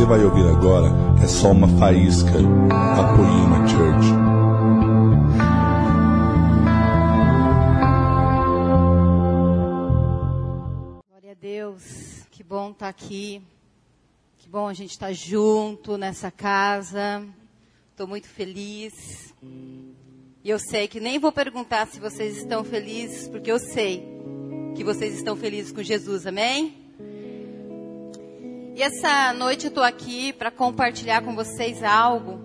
você vai ouvir agora é só uma faísca da Poema Church. Glória a Deus, que bom estar aqui. Que bom a gente estar junto nessa casa. Estou muito feliz. E eu sei que nem vou perguntar se vocês estão felizes, porque eu sei que vocês estão felizes com Jesus, amém? E essa noite eu estou aqui para compartilhar com vocês algo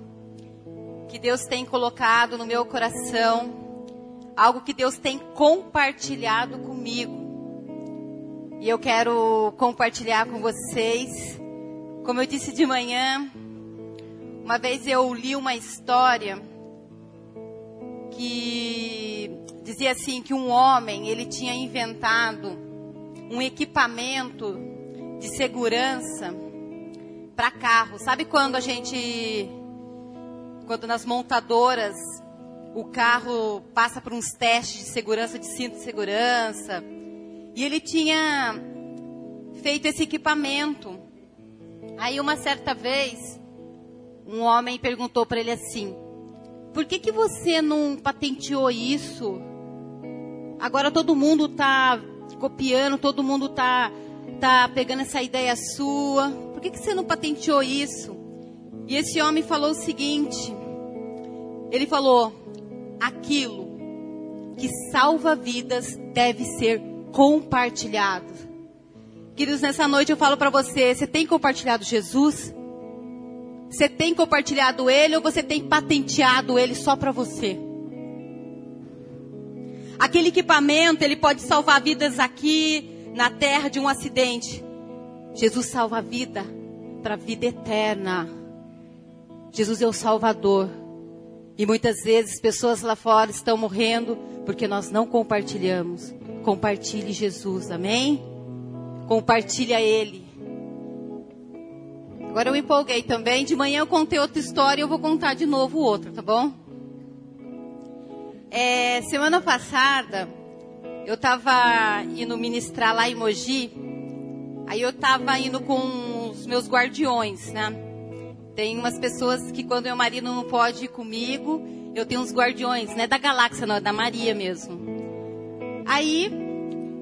que Deus tem colocado no meu coração, algo que Deus tem compartilhado comigo. E eu quero compartilhar com vocês. Como eu disse de manhã, uma vez eu li uma história que dizia assim que um homem, ele tinha inventado um equipamento de segurança para carro. Sabe quando a gente quando nas montadoras o carro passa por uns testes de segurança, de cinto de segurança, e ele tinha feito esse equipamento. Aí uma certa vez, um homem perguntou para ele assim: por que, que você não patenteou isso? Agora todo mundo está copiando, todo mundo está tá pegando essa ideia sua. Por que, que você não patenteou isso? E esse homem falou o seguinte: ele falou, aquilo que salva vidas deve ser compartilhado. Queridos, nessa noite eu falo para você: você tem compartilhado Jesus? Você tem compartilhado ele ou você tem patenteado ele só para você? Aquele equipamento, ele pode salvar vidas aqui na terra de um acidente. Jesus salva a vida para a vida eterna. Jesus é o Salvador. E muitas vezes pessoas lá fora estão morrendo porque nós não compartilhamos. Compartilhe Jesus, amém? Compartilha Ele. Agora eu empolguei também. De manhã eu contei outra história e eu vou contar de novo outra, tá bom? É, semana passada eu estava indo ministrar lá em Mogi. Aí eu estava indo com os meus guardiões, né? Tem umas pessoas que quando meu marido não pode ir comigo, eu tenho uns guardiões, né? Da galáxia, não, da Maria mesmo. Aí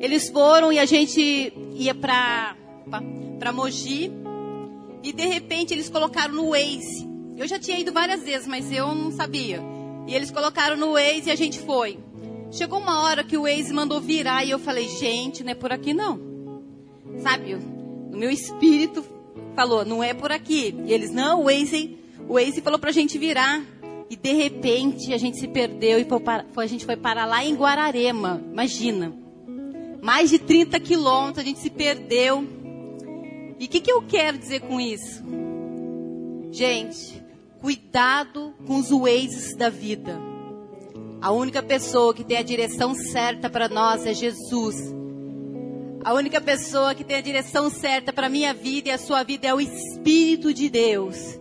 eles foram e a gente ia para para Mogi. E de repente eles colocaram no Waze. Eu já tinha ido várias vezes, mas eu não sabia. E eles colocaram no Waze e a gente foi. Chegou uma hora que o Waze mandou virar e eu falei, gente, não é por aqui não. Sabe, no meu espírito falou, não é por aqui. E eles, não, o Waze, o Waze falou pra gente virar. E de repente a gente se perdeu e para, a gente foi para lá em Guararema. Imagina. Mais de 30 quilômetros, a gente se perdeu. E o que, que eu quero dizer com isso? Gente, cuidado com os ways da vida. A única pessoa que tem a direção certa para nós é Jesus. A única pessoa que tem a direção certa para a minha vida e a sua vida é o Espírito de Deus.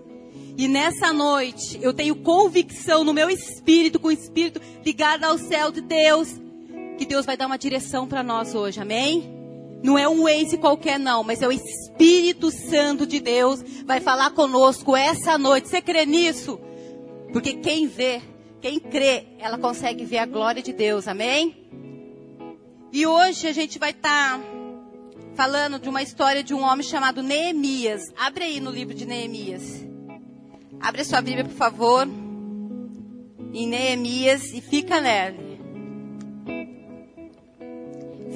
E nessa noite eu tenho convicção no meu espírito, com o espírito ligado ao céu de Deus, que Deus vai dar uma direção para nós hoje, amém? Não é um Waze qualquer não, mas é o Espírito Santo de Deus vai falar conosco essa noite. Você crê nisso? Porque quem vê, quem crê, ela consegue ver a glória de Deus. Amém? E hoje a gente vai estar tá falando de uma história de um homem chamado Neemias. Abre aí no livro de Neemias. Abre a sua Bíblia, por favor. Em Neemias e fica nele.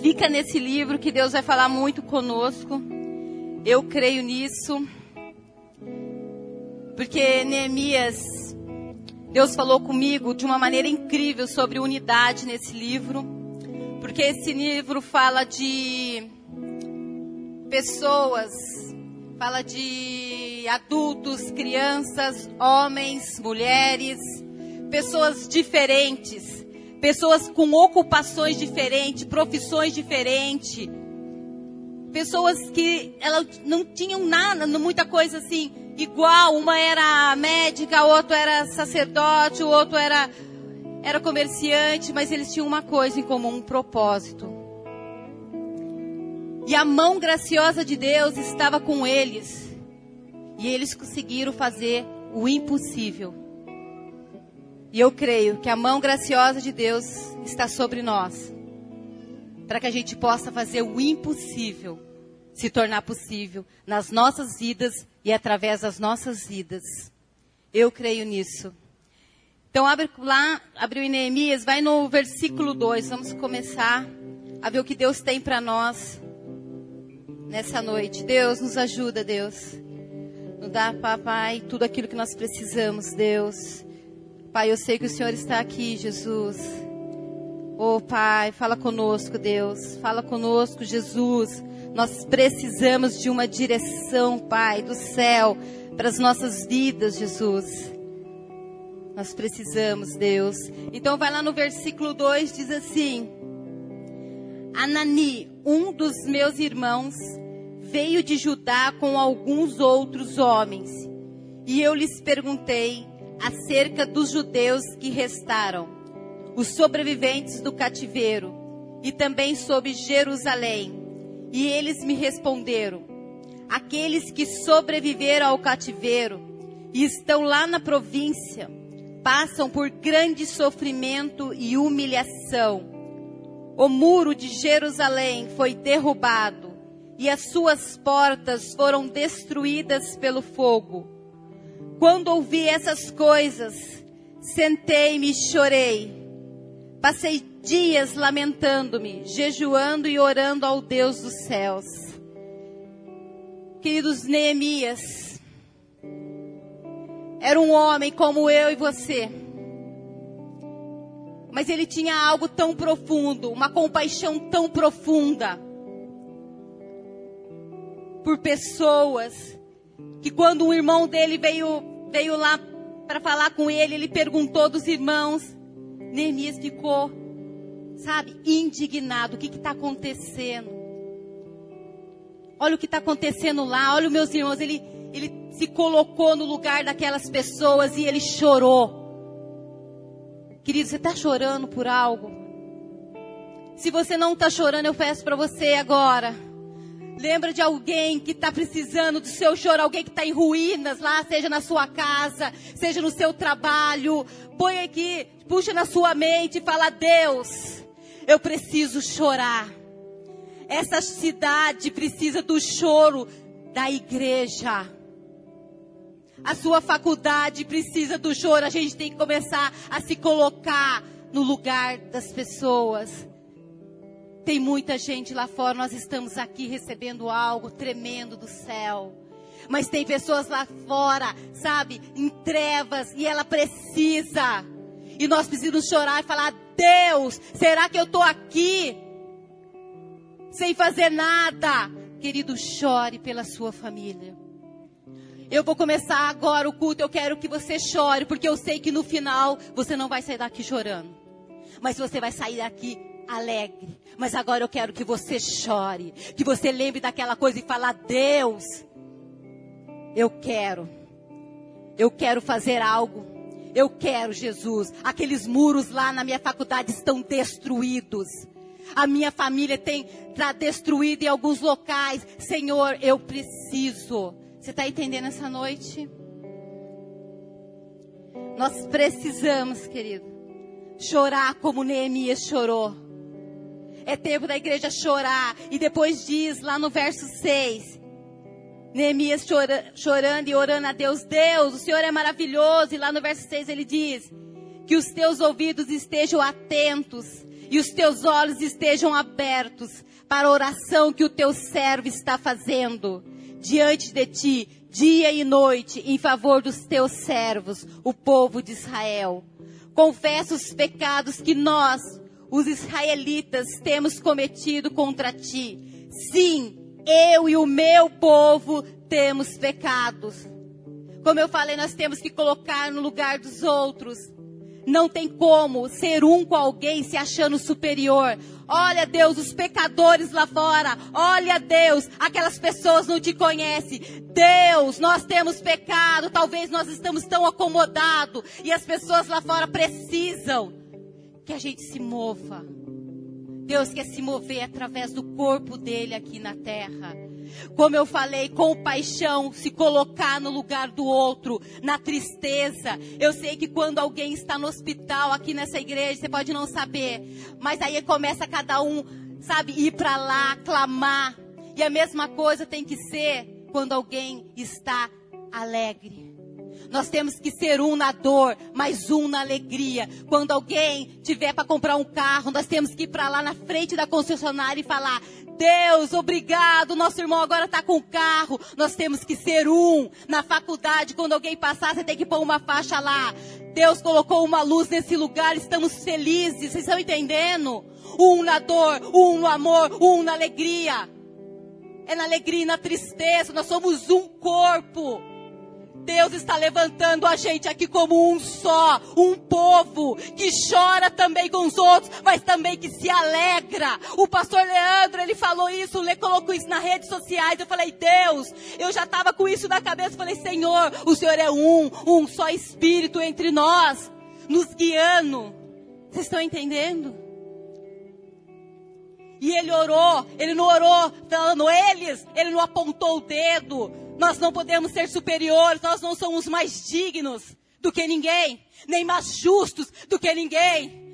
Fica nesse livro que Deus vai falar muito conosco. Eu creio nisso. Porque Neemias, Deus falou comigo de uma maneira incrível sobre unidade nesse livro. Porque esse livro fala de pessoas, fala de adultos, crianças, homens, mulheres, pessoas diferentes pessoas com ocupações diferentes, profissões diferentes, pessoas que elas não tinham nada, muita coisa assim igual. Uma era médica, o outro era sacerdote, o outro era era comerciante, mas eles tinham uma coisa em comum, um propósito. E a mão graciosa de Deus estava com eles. E eles conseguiram fazer o impossível. E eu creio que a mão graciosa de Deus está sobre nós, para que a gente possa fazer o impossível se tornar possível nas nossas vidas e através das nossas vidas. Eu creio nisso. Então abre lá, abriu em Neemias, vai no versículo 2. Vamos começar a ver o que Deus tem para nós nessa noite. Deus nos ajuda, Deus. Nos dá, papai, tudo aquilo que nós precisamos, Deus. Pai, eu sei que o Senhor está aqui, Jesus. Oh, Pai, fala conosco, Deus. Fala conosco, Jesus. Nós precisamos de uma direção, Pai, do céu para as nossas vidas, Jesus. Nós precisamos, Deus. Então vai lá no versículo 2, diz assim: Anani, um dos meus irmãos, veio de Judá com alguns outros homens. E eu lhes perguntei acerca dos judeus que restaram, os sobreviventes do cativeiro, e também sobre Jerusalém. E eles me responderam: aqueles que sobreviveram ao cativeiro e estão lá na província, passam por grande sofrimento e humilhação. O muro de Jerusalém foi derrubado e as suas portas foram destruídas pelo fogo. Quando ouvi essas coisas, sentei-me e chorei. Passei dias lamentando-me, jejuando e orando ao Deus dos céus. Queridos Neemias, era um homem como eu e você. Mas ele tinha algo tão profundo, uma compaixão tão profunda por pessoas que quando um irmão dele veio veio lá para falar com ele, ele perguntou dos irmãos. Neemias ficou, sabe, indignado. O que está acontecendo? Olha o que está acontecendo lá. Olha, meus irmãos, ele, ele se colocou no lugar daquelas pessoas e ele chorou. Querido, você está chorando por algo? Se você não está chorando, eu peço para você agora. Lembra de alguém que está precisando do seu choro, alguém que está em ruínas lá, seja na sua casa, seja no seu trabalho. Põe aqui, puxa na sua mente e fala: Deus, eu preciso chorar. Essa cidade precisa do choro da igreja. A sua faculdade precisa do choro. A gente tem que começar a se colocar no lugar das pessoas. Tem muita gente lá fora, nós estamos aqui recebendo algo tremendo do céu. Mas tem pessoas lá fora, sabe, em trevas, e ela precisa. E nós precisamos chorar e falar: Deus, será que eu estou aqui sem fazer nada. Querido, chore pela sua família. Eu vou começar agora o culto. Eu quero que você chore, porque eu sei que no final você não vai sair daqui chorando. Mas você vai sair daqui alegre. Mas agora eu quero que você chore. Que você lembre daquela coisa e fala: Deus, eu quero. Eu quero fazer algo. Eu quero, Jesus. Aqueles muros lá na minha faculdade estão destruídos. A minha família tem está destruída em alguns locais. Senhor, eu preciso. Você está entendendo essa noite? Nós precisamos, querido, chorar como Neemias chorou. É tempo da igreja chorar. E depois diz lá no verso 6. Neemias chora, chorando e orando a Deus. Deus, o Senhor é maravilhoso. E lá no verso 6 ele diz: Que os teus ouvidos estejam atentos e os teus olhos estejam abertos para a oração que o teu servo está fazendo diante de ti, dia e noite, em favor dos teus servos, o povo de Israel. Confessa os pecados que nós, os israelitas, temos cometido contra ti. Sim, eu e o meu povo temos pecados. Como eu falei, nós temos que colocar no lugar dos outros não tem como ser um com alguém se achando superior. Olha, Deus, os pecadores lá fora. Olha, Deus, aquelas pessoas não te conhecem. Deus, nós temos pecado. Talvez nós estamos tão acomodados. E as pessoas lá fora precisam que a gente se mova. Deus quer se mover através do corpo dele aqui na terra. Como eu falei, com paixão, se colocar no lugar do outro, na tristeza. Eu sei que quando alguém está no hospital aqui nessa igreja, você pode não saber, mas aí começa cada um, sabe, ir para lá, clamar. E a mesma coisa tem que ser quando alguém está alegre. Nós temos que ser um na dor, mas um na alegria. Quando alguém tiver para comprar um carro, nós temos que ir para lá na frente da concessionária e falar: Deus, obrigado, nosso irmão agora está com o carro. Nós temos que ser um. Na faculdade, quando alguém passar, você tem que pôr uma faixa lá. Deus colocou uma luz nesse lugar, estamos felizes. Vocês estão entendendo? Um na dor, um no amor, um na alegria. É na alegria e na tristeza. Nós somos um corpo. Deus está levantando a gente aqui como um só, um povo que chora também com os outros, mas também que se alegra. O pastor Leandro, ele falou isso, ele colocou isso nas redes sociais. Eu falei, Deus, eu já estava com isso na cabeça. Eu falei, Senhor, o Senhor é um, um só Espírito entre nós, nos guiando. Vocês estão entendendo? E ele orou, ele não orou falando eles, ele não apontou o dedo, nós não podemos ser superiores, nós não somos mais dignos do que ninguém, nem mais justos do que ninguém.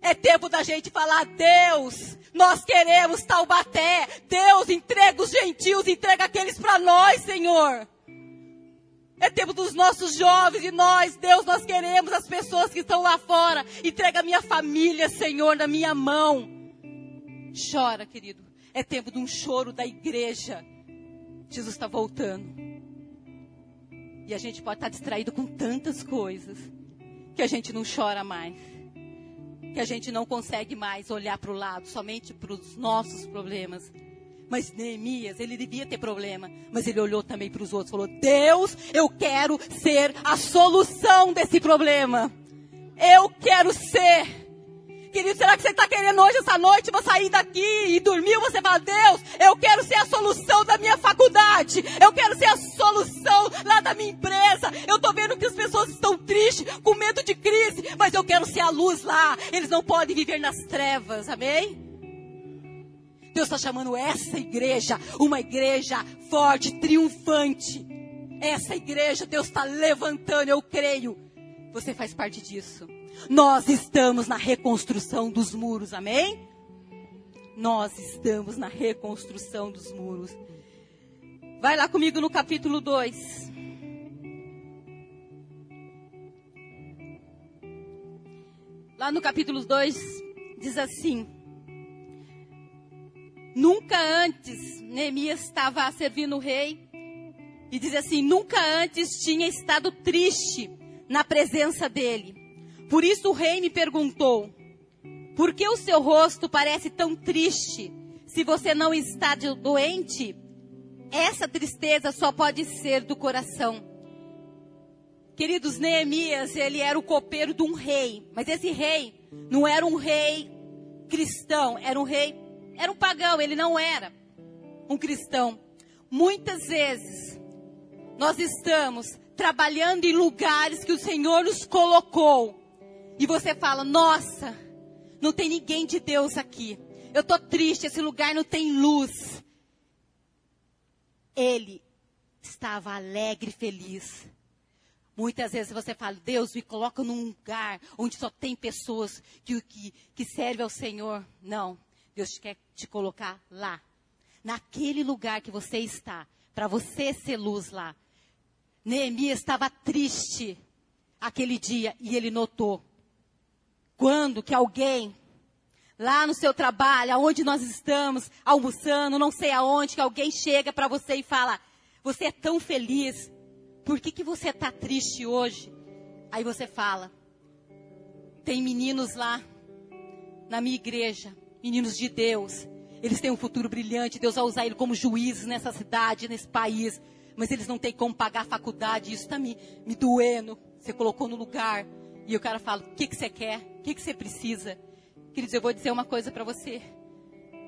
É tempo da gente falar, Deus, nós queremos Taubaté. Deus, entrega os gentios, entrega aqueles para nós, Senhor. É tempo dos nossos jovens e nós, Deus, nós queremos as pessoas que estão lá fora. Entrega a minha família, Senhor, na minha mão. Chora, querido. É tempo de um choro da igreja. Jesus está voltando. E a gente pode estar distraído com tantas coisas que a gente não chora mais. Que a gente não consegue mais olhar para o lado, somente para os nossos problemas. Mas Neemias, ele devia ter problema, mas ele olhou também para os outros falou: Deus, eu quero ser a solução desse problema. Eu quero ser Querido, será que você está querendo hoje, essa noite, você sair daqui e dormir? Você fala, Deus, eu quero ser a solução da minha faculdade. Eu quero ser a solução lá da minha empresa. Eu estou vendo que as pessoas estão tristes, com medo de crise, mas eu quero ser a luz lá. Eles não podem viver nas trevas, amém? Deus está chamando essa igreja, uma igreja forte, triunfante. Essa igreja, Deus está levantando, eu creio. Você faz parte disso. Nós estamos na reconstrução dos muros, amém? Nós estamos na reconstrução dos muros. Vai lá comigo no capítulo 2. Lá no capítulo 2 diz assim: Nunca antes Neemias estava servindo o rei e diz assim: Nunca antes tinha estado triste na presença dele. Por isso o rei me perguntou: Por que o seu rosto parece tão triste? Se você não está doente, essa tristeza só pode ser do coração. Queridos, Neemias, ele era o copeiro de um rei, mas esse rei não era um rei cristão, era um rei, era um pagão, ele não era um cristão. Muitas vezes nós estamos trabalhando em lugares que o Senhor nos colocou, e você fala: Nossa, não tem ninguém de Deus aqui. Eu estou triste, esse lugar não tem luz. Ele estava alegre e feliz. Muitas vezes você fala, Deus me coloca num lugar onde só tem pessoas que, que, que servem ao Senhor. Não, Deus quer te colocar lá. Naquele lugar que você está, para você ser luz lá. Neemias estava triste aquele dia e ele notou quando que alguém, lá no seu trabalho, aonde nós estamos, almoçando, não sei aonde, que alguém chega para você e fala, você é tão feliz, por que, que você está triste hoje? Aí você fala, tem meninos lá, na minha igreja, meninos de Deus, eles têm um futuro brilhante, Deus vai usar ele como juízes nessa cidade, nesse país, mas eles não têm como pagar a faculdade, isso está me, me doendo, você colocou no lugar, e o cara fala: O que, que você quer? O que, que você precisa? Queridos, eu vou dizer uma coisa para você.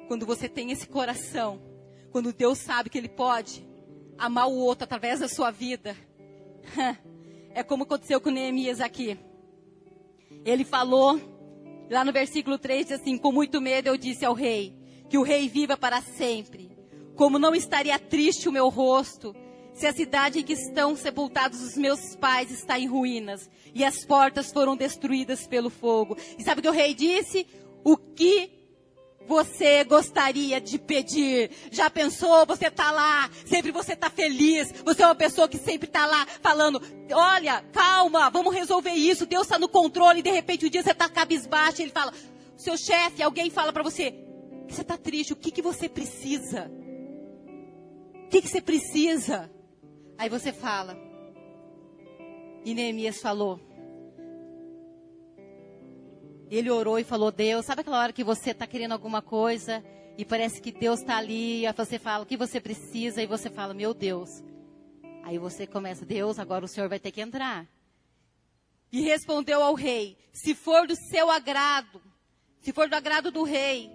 Quando você tem esse coração, quando Deus sabe que Ele pode amar o outro através da sua vida, é como aconteceu com Neemias aqui. Ele falou, lá no versículo 3, diz assim: Com muito medo eu disse ao rei, que o rei viva para sempre. como não estaria triste o meu rosto se a cidade em que estão sepultados os meus pais está em ruínas e as portas foram destruídas pelo fogo. E sabe o que o rei disse? O que você gostaria de pedir? Já pensou? Você está lá, sempre você está feliz. Você é uma pessoa que sempre está lá falando: olha, calma, vamos resolver isso. Deus está no controle. E de repente um dia você está cabisbaixo. Ele fala: seu chefe, alguém fala para você: você está triste, o que, que você precisa? O que, que você precisa? Aí você fala. E Neemias falou: ele orou e falou, Deus, sabe aquela hora que você está querendo alguma coisa e parece que Deus está ali, e você fala o que você precisa e você fala, meu Deus. Aí você começa, Deus, agora o Senhor vai ter que entrar. E respondeu ao rei, se for do seu agrado, se for do agrado do rei,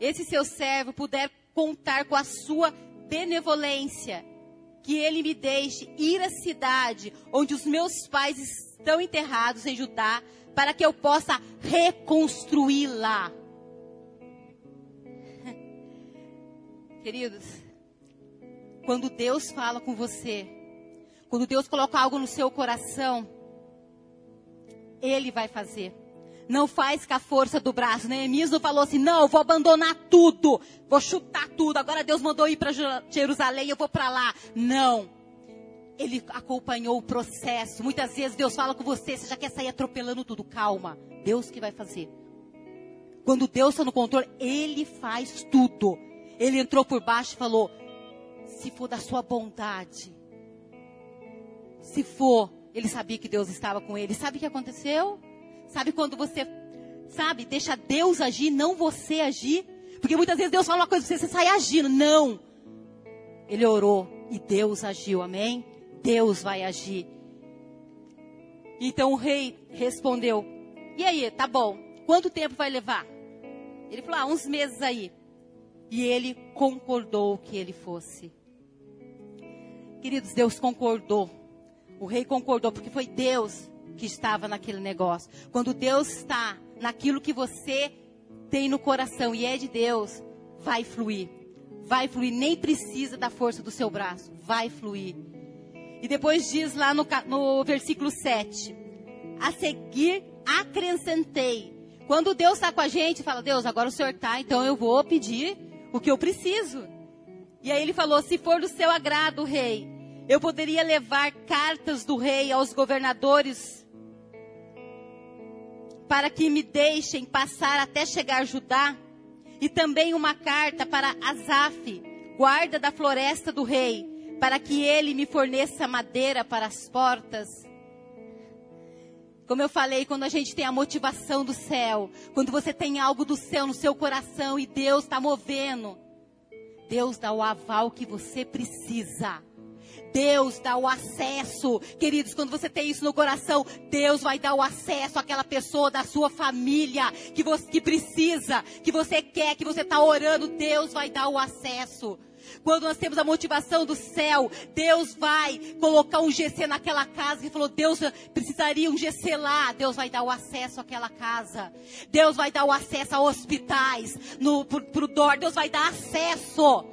esse seu servo puder contar com a sua benevolência, que ele me deixe ir à cidade onde os meus pais estão enterrados em Judá, para que eu possa reconstruí-la. Queridos, quando Deus fala com você, quando Deus coloca algo no seu coração, Ele vai fazer. Não faz com a força do braço. Neemias não falou assim, não, vou abandonar tudo, vou chutar tudo. Agora Deus mandou ir para Jerusalém, eu vou para lá. Não ele acompanhou o processo. Muitas vezes Deus fala com você, você já quer sair atropelando tudo. Calma, Deus que vai fazer. Quando Deus está no controle, Ele faz tudo. Ele entrou por baixo e falou: se for da sua bondade, se for, ele sabia que Deus estava com ele. Sabe o que aconteceu? Sabe quando você, sabe, deixa Deus agir, não você agir? Porque muitas vezes Deus fala uma coisa, você, você sai agindo. Não. Ele orou e Deus agiu, amém? Deus vai agir. Então o rei respondeu: E aí, tá bom, quanto tempo vai levar? Ele falou: Ah, uns meses aí. E ele concordou que ele fosse. Queridos, Deus concordou. O rei concordou, porque foi Deus que estava naquele negócio. Quando Deus está naquilo que você tem no coração e é de Deus, vai fluir. Vai fluir, nem precisa da força do seu braço, vai fluir. E depois diz lá no, no versículo 7: A seguir acrescentei. Quando Deus está com a gente, fala: Deus, agora o Senhor está, então eu vou pedir o que eu preciso. E aí ele falou: Se for do seu agrado, rei, eu poderia levar cartas do rei aos governadores para que me deixem passar até chegar a Judá, e também uma carta para Asaf, guarda da floresta do rei, para que ele me forneça madeira para as portas. Como eu falei, quando a gente tem a motivação do céu, quando você tem algo do céu no seu coração e Deus está movendo, Deus dá o aval que você precisa. Deus dá o acesso. Queridos, quando você tem isso no coração, Deus vai dar o acesso àquela pessoa da sua família que você que precisa, que você quer, que você está orando. Deus vai dar o acesso. Quando nós temos a motivação do céu, Deus vai colocar um GC naquela casa. Que falou, Deus precisaria um GC lá. Deus vai dar o acesso àquela casa. Deus vai dar o acesso a hospitais, no, pro, pro DOR. Deus vai dar acesso.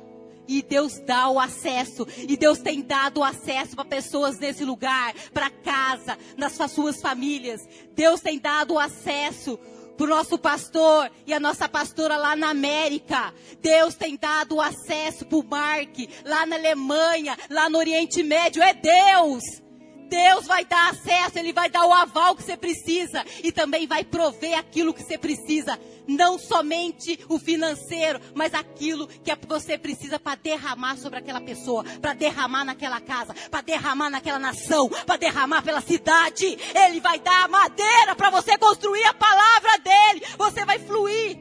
E Deus dá o acesso. E Deus tem dado o acesso para pessoas nesse lugar, para casa, nas suas famílias. Deus tem dado o acesso para o nosso pastor e a nossa pastora lá na América. Deus tem dado o acesso para o Mark, lá na Alemanha, lá no Oriente Médio. É Deus. Deus vai dar acesso, Ele vai dar o aval que você precisa e também vai prover aquilo que você precisa. Não somente o financeiro, mas aquilo que você precisa para derramar sobre aquela pessoa, para derramar naquela casa, para derramar naquela nação, para derramar pela cidade. Ele vai dar a madeira para você construir a palavra dele. Você vai fluir.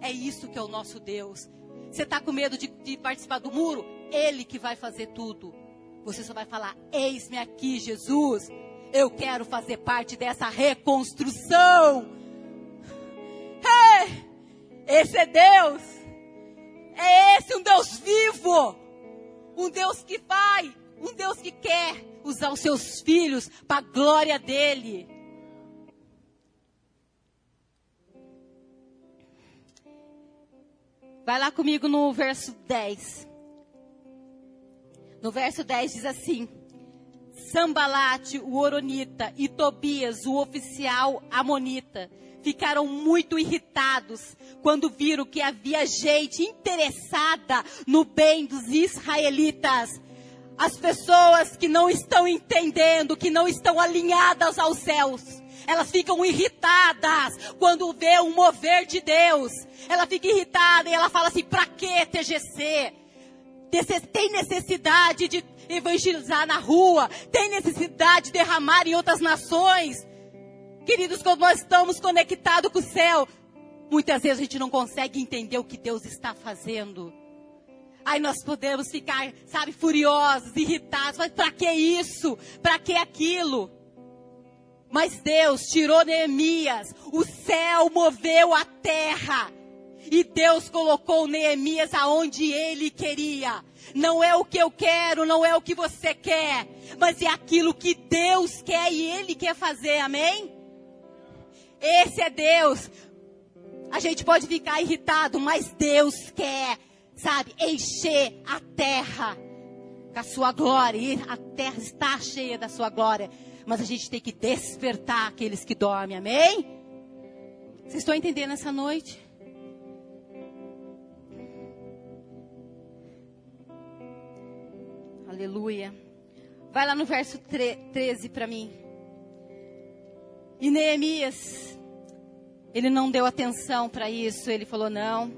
É isso que é o nosso Deus. Você está com medo de, de participar do muro? Ele que vai fazer tudo. Você só vai falar: Eis-me aqui, Jesus. Eu quero fazer parte dessa reconstrução. Hey, esse é Deus. É esse um Deus vivo. Um Deus que vai. Um Deus que quer usar os seus filhos para a glória dele. Vai lá comigo no verso 10. No verso 10 diz assim: Sambalate, o Oronita, e Tobias, o oficial Amonita, ficaram muito irritados quando viram que havia gente interessada no bem dos israelitas. As pessoas que não estão entendendo, que não estão alinhadas aos céus. Elas ficam irritadas quando vê um mover de Deus. Ela fica irritada e ela fala assim: para que TGC? Tem necessidade de evangelizar na rua, tem necessidade de derramar em outras nações. Queridos, quando nós estamos conectados com o céu, muitas vezes a gente não consegue entender o que Deus está fazendo. Aí nós podemos ficar, sabe, furiosos, irritados. Mas para que isso? Para que aquilo? Mas Deus tirou Neemias, o céu moveu a terra. E Deus colocou Neemias aonde ele queria. Não é o que eu quero, não é o que você quer, mas é aquilo que Deus quer e ele quer fazer. Amém? Esse é Deus. A gente pode ficar irritado, mas Deus quer, sabe, encher a terra com a sua glória. E a terra está cheia da sua glória. Mas a gente tem que despertar aqueles que dormem. Amém? Vocês estão entendendo essa noite? Aleluia. Vai lá no verso 13 para mim. E Neemias, ele não deu atenção para isso. Ele falou: Não,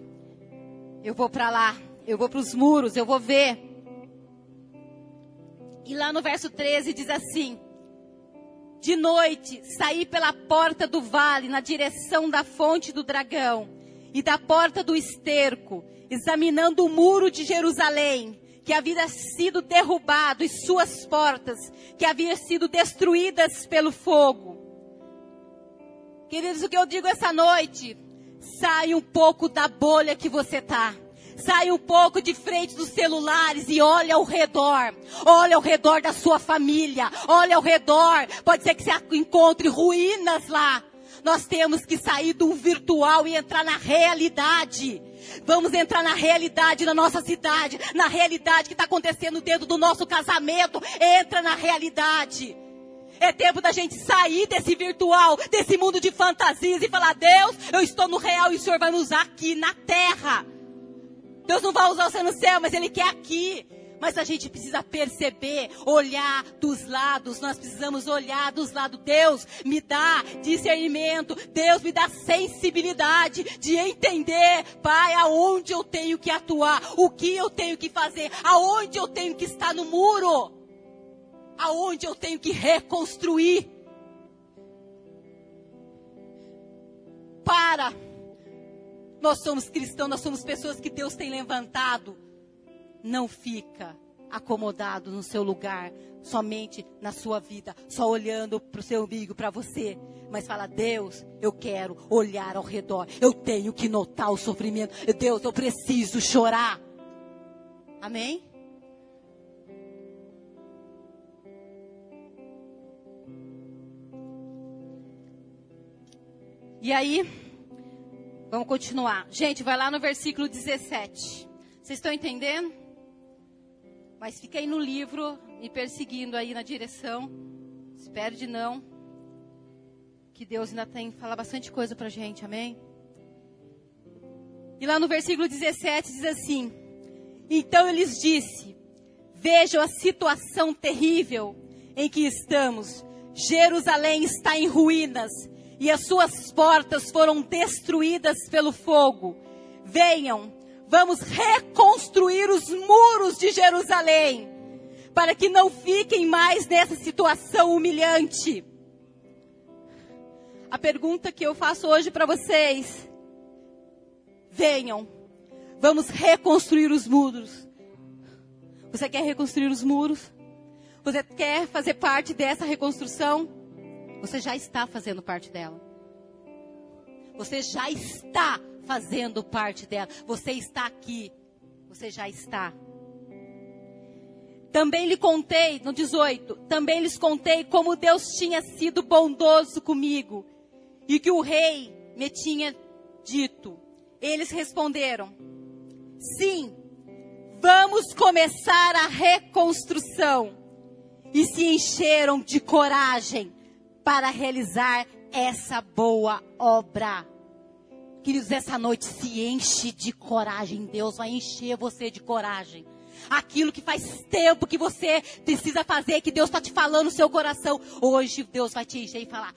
eu vou para lá, eu vou para os muros, eu vou ver. E lá no verso 13 diz assim: De noite saí pela porta do vale, na direção da fonte do dragão, e da porta do esterco, examinando o muro de Jerusalém que havia sido derrubado e suas portas que haviam sido destruídas pelo fogo. Queridos, o que eu digo essa noite, sai um pouco da bolha que você está. Sai um pouco de frente dos celulares e olha ao redor. Olha ao redor da sua família. Olha ao redor. Pode ser que você encontre ruínas lá. Nós temos que sair do virtual e entrar na realidade. Vamos entrar na realidade da nossa cidade, na realidade que está acontecendo dentro do nosso casamento. Entra na realidade. É tempo da gente sair desse virtual, desse mundo de fantasias e falar: Deus, eu estou no real e o Senhor vai me usar aqui na terra. Deus não vai usar você no céu, mas Ele quer aqui. Mas a gente precisa perceber, olhar dos lados. Nós precisamos olhar dos lados. Deus me dá discernimento. Deus me dá sensibilidade de entender, Pai, aonde eu tenho que atuar, o que eu tenho que fazer, aonde eu tenho que estar no muro, aonde eu tenho que reconstruir. Para. Nós somos cristãos, nós somos pessoas que Deus tem levantado não fica acomodado no seu lugar, somente na sua vida, só olhando para o seu amigo, para você. Mas fala, Deus, eu quero olhar ao redor, eu tenho que notar o sofrimento. Deus, eu preciso chorar. Amém? E aí, vamos continuar. Gente, vai lá no versículo 17. Vocês estão entendendo? Mas fica aí no livro, me perseguindo aí na direção. Se perde não. Que Deus ainda tem falar bastante coisa pra gente, amém? E lá no versículo 17 diz assim: Então eu lhes disse: Vejam a situação terrível em que estamos. Jerusalém está em ruínas e as suas portas foram destruídas pelo fogo. Venham, Vamos reconstruir os muros de Jerusalém, para que não fiquem mais nessa situação humilhante. A pergunta que eu faço hoje para vocês: venham, vamos reconstruir os muros. Você quer reconstruir os muros? Você quer fazer parte dessa reconstrução? Você já está fazendo parte dela. Você já está fazendo parte dela. Você está aqui. Você já está. Também lhe contei, no 18, também lhes contei como Deus tinha sido bondoso comigo e que o rei me tinha dito. Eles responderam: Sim, Vamos começar a reconstrução. E se encheram de coragem para realizar essa boa obra. Queridos, essa noite se enche de coragem. Deus vai encher você de coragem. Aquilo que faz tempo que você precisa fazer, que Deus está te falando no seu coração. Hoje Deus vai te encher e falar: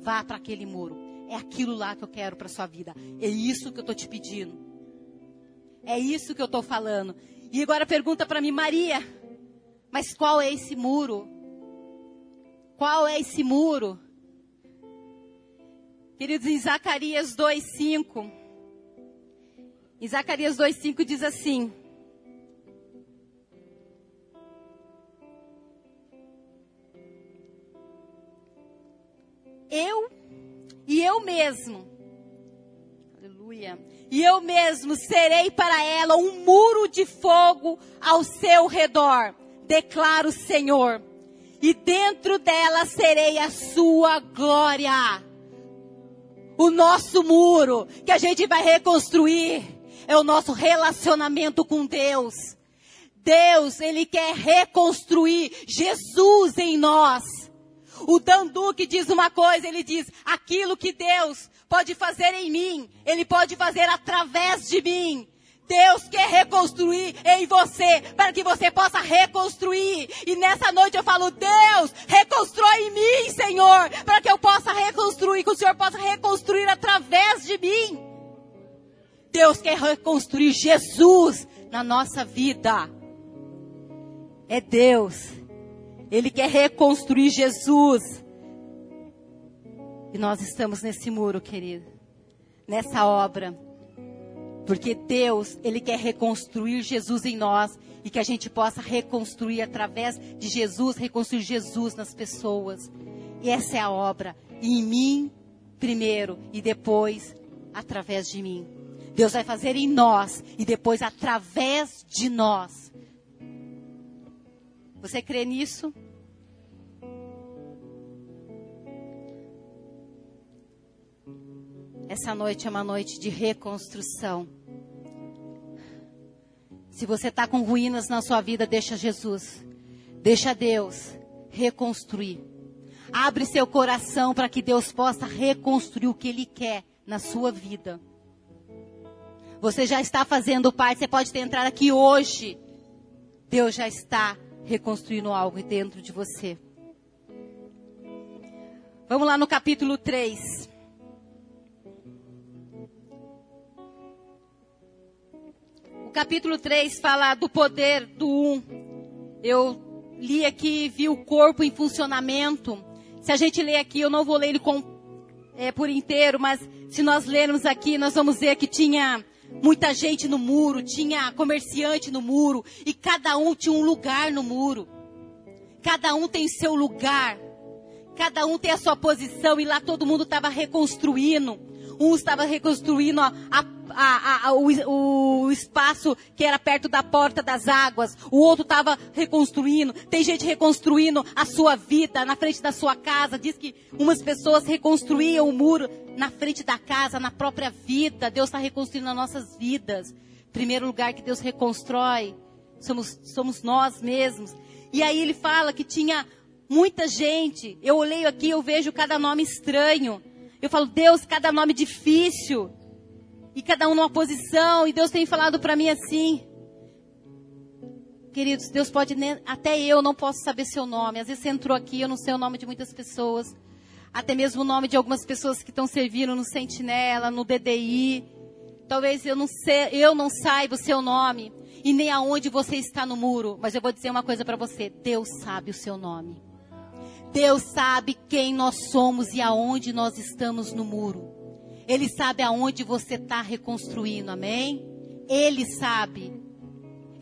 vá para aquele muro. É aquilo lá que eu quero para sua vida. É isso que eu estou te pedindo. É isso que eu estou falando. E agora pergunta para mim, Maria, mas qual é esse muro? Qual é esse muro? Queridos, em Zacarias 2,5. Em Zacarias 2,5 diz assim: Eu e eu mesmo, aleluia, e eu mesmo serei para ela um muro de fogo ao seu redor, declara o Senhor, e dentro dela serei a sua glória. O nosso muro que a gente vai reconstruir é o nosso relacionamento com Deus. Deus, Ele quer reconstruir Jesus em nós. O Danduque diz uma coisa, ele diz: aquilo que Deus pode fazer em mim, Ele pode fazer através de mim. Deus quer reconstruir em você, para que você possa reconstruir. E nessa noite eu falo, Deus, reconstrói em mim, Senhor, para que eu possa reconstruir, que o Senhor possa reconstruir através de mim. Deus quer reconstruir Jesus na nossa vida. É Deus. Ele quer reconstruir Jesus. E nós estamos nesse muro, querido. Nessa obra. Porque Deus, Ele quer reconstruir Jesus em nós. E que a gente possa reconstruir através de Jesus, reconstruir Jesus nas pessoas. E essa é a obra. em mim, primeiro. E depois, através de mim. Deus vai fazer em nós. E depois, através de nós. Você crê nisso? Essa noite é uma noite de reconstrução. Se você está com ruínas na sua vida, deixa Jesus. Deixa Deus reconstruir. Abre seu coração para que Deus possa reconstruir o que Ele quer na sua vida. Você já está fazendo parte, você pode ter entrado aqui hoje. Deus já está reconstruindo algo dentro de você. Vamos lá no capítulo 3. O capítulo 3 fala do poder do 1. Eu li aqui vi o corpo em funcionamento. Se a gente ler aqui, eu não vou ler ele com, é, por inteiro, mas se nós lermos aqui, nós vamos ver que tinha muita gente no muro, tinha comerciante no muro, e cada um tinha um lugar no muro. Cada um tem seu lugar. Cada um tem a sua posição, e lá todo mundo estava reconstruindo. Um estava reconstruindo a, a, a, o, o, espaço que era perto da porta das águas. O outro estava reconstruindo. Tem gente reconstruindo a sua vida na frente da sua casa. Diz que umas pessoas reconstruíam o muro na frente da casa, na própria vida. Deus está reconstruindo as nossas vidas. Primeiro lugar que Deus reconstrói somos, somos nós mesmos. E aí ele fala que tinha muita gente. Eu olhei aqui, eu vejo cada nome estranho. Eu falo, Deus, cada nome difícil. E cada um numa posição. E Deus tem falado para mim assim. Queridos, Deus pode, até eu não posso saber seu nome. Às vezes você entrou aqui, eu não sei o nome de muitas pessoas. Até mesmo o nome de algumas pessoas que estão servindo no Sentinela, no DDI. Talvez eu não, sei, eu não saiba o seu nome. E nem aonde você está no muro. Mas eu vou dizer uma coisa para você. Deus sabe o seu nome. Deus sabe quem nós somos e aonde nós estamos no muro. Ele sabe aonde você está reconstruindo, amém? Ele sabe.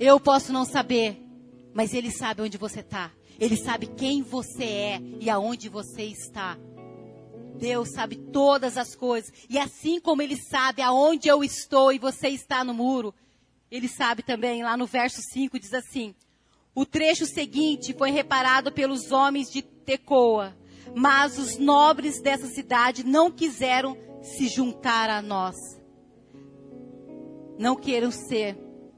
Eu posso não saber, mas Ele sabe onde você está. Ele sabe quem você é e aonde você está. Deus sabe todas as coisas. E assim como Ele sabe aonde eu estou e você está no muro, Ele sabe também, lá no verso 5 diz assim: O trecho seguinte foi reparado pelos homens de Tecoa, mas os nobres dessa cidade não quiseram se juntar a nós. Não queiram ser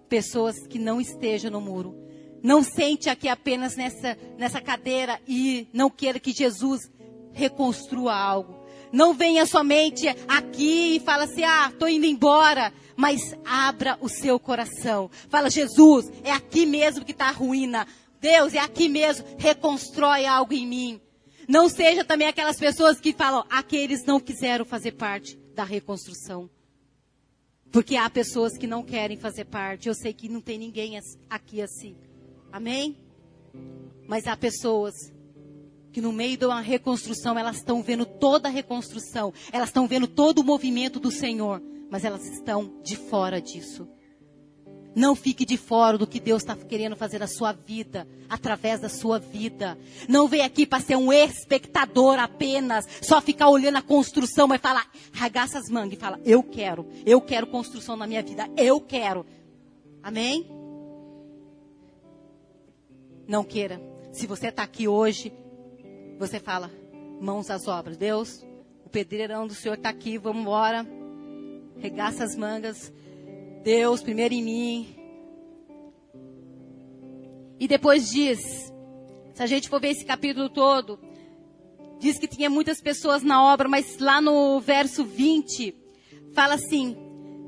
pessoas que não estejam no muro. Não sente aqui apenas nessa, nessa cadeira e não queira que Jesus reconstrua algo. Não venha somente aqui e fala assim, ah, estou indo embora. Mas abra o seu coração. Fala, Jesus, é aqui mesmo que está a ruína. Deus, é aqui mesmo. Reconstrói algo em mim. Não seja também aquelas pessoas que falam, aqueles não quiseram fazer parte da reconstrução. Porque há pessoas que não querem fazer parte. Eu sei que não tem ninguém aqui assim. Amém? Mas há pessoas que no meio de uma reconstrução, elas estão vendo toda a reconstrução. Elas estão vendo todo o movimento do Senhor. Mas elas estão de fora disso. Não fique de fora do que Deus está querendo fazer na sua vida, através da sua vida. Não venha aqui para ser um espectador apenas, só ficar olhando a construção, mas falar, ragaça as mangas e fala, eu quero, eu quero construção na minha vida, eu quero. Amém? Não queira. Se você está aqui hoje, você fala, mãos às obras. Deus, o pedreirão do Senhor está aqui, vamos embora. Regaça as mangas. Deus, primeiro em mim. E depois diz, se a gente for ver esse capítulo todo, diz que tinha muitas pessoas na obra, mas lá no verso 20, fala assim: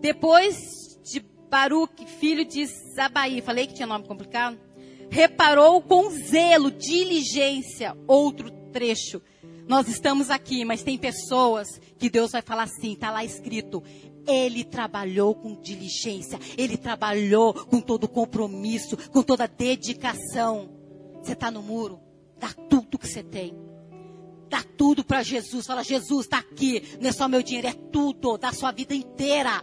depois de Baruque, filho de Zabai, falei que tinha nome complicado, reparou com zelo, diligência, outro trecho. Nós estamos aqui, mas tem pessoas que Deus vai falar assim, está lá escrito, ele trabalhou com diligência, ele trabalhou com todo compromisso, com toda dedicação. Você está no muro, dá tudo que você tem. Dá tudo para Jesus. Fala, Jesus está aqui. Não é só meu dinheiro, é tudo. Dá sua vida inteira.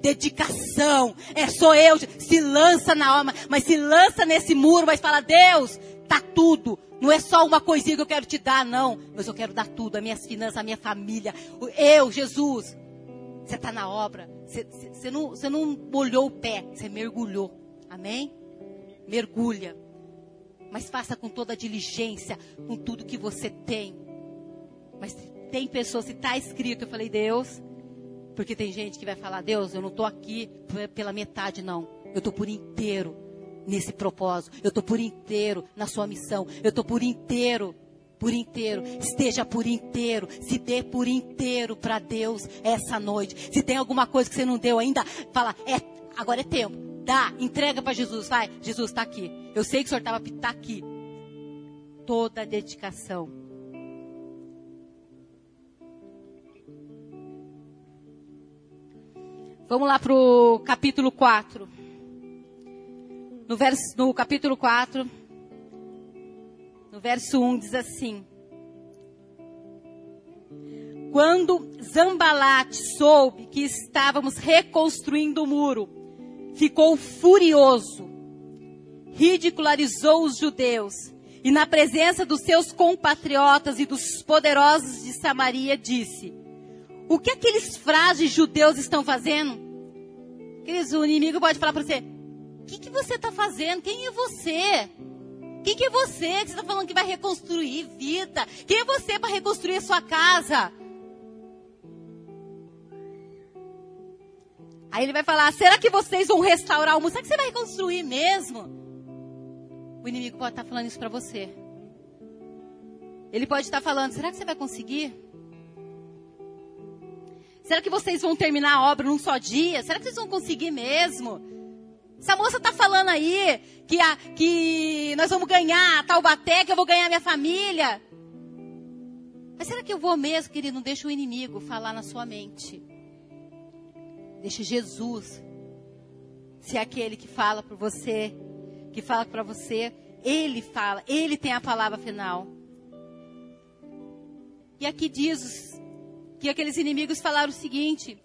Dedicação. É só eu. Se lança na alma, mas se lança nesse muro, mas fala, Deus, tá tudo. Não é só uma coisinha que eu quero te dar, não. Mas eu quero dar tudo, as minhas finanças, a minha família. Eu, Jesus. Você está na obra. Você, não, você não molhou o pé, você mergulhou. Amém? Mergulha. Mas faça com toda a diligência, com tudo que você tem. Mas tem pessoas, se está escrito, eu falei, Deus, porque tem gente que vai falar, Deus, eu não estou aqui pela metade, não. Eu estou por inteiro nesse propósito. Eu estou por inteiro na sua missão. Eu estou por inteiro por inteiro, esteja por inteiro, se dê por inteiro para Deus essa noite. Se tem alguma coisa que você não deu ainda, fala, é, agora é tempo. Dá, entrega para Jesus, vai. Jesus está aqui. Eu sei que o Senhor estava tá aqui. Toda a dedicação. Vamos lá para o capítulo 4. No, verso, no capítulo 4, no verso 1 diz assim: Quando Zambalate soube que estávamos reconstruindo o muro, ficou furioso, ridicularizou os judeus e, na presença dos seus compatriotas e dos poderosos de Samaria, disse: O que aqueles frágeis judeus estão fazendo? Queridos, o inimigo pode falar para você: O que, que você está fazendo? Quem é você? Quem que é você que está falando que vai reconstruir vida? Quem é você para reconstruir a sua casa? Aí ele vai falar: será que vocês vão restaurar o mundo? Será que você vai reconstruir mesmo? O inimigo pode estar falando isso para você. Ele pode estar falando: será que você vai conseguir? Será que vocês vão terminar a obra num só dia? Será que vocês vão conseguir mesmo? Essa moça está falando aí que, a, que nós vamos ganhar a Taubaté, que eu vou ganhar minha família. Mas será que eu vou mesmo, querido? Não deixa o inimigo falar na sua mente. Deixa Jesus ser aquele que fala para você, que fala para você. Ele fala, ele tem a palavra final. E aqui diz que aqueles inimigos falaram o seguinte: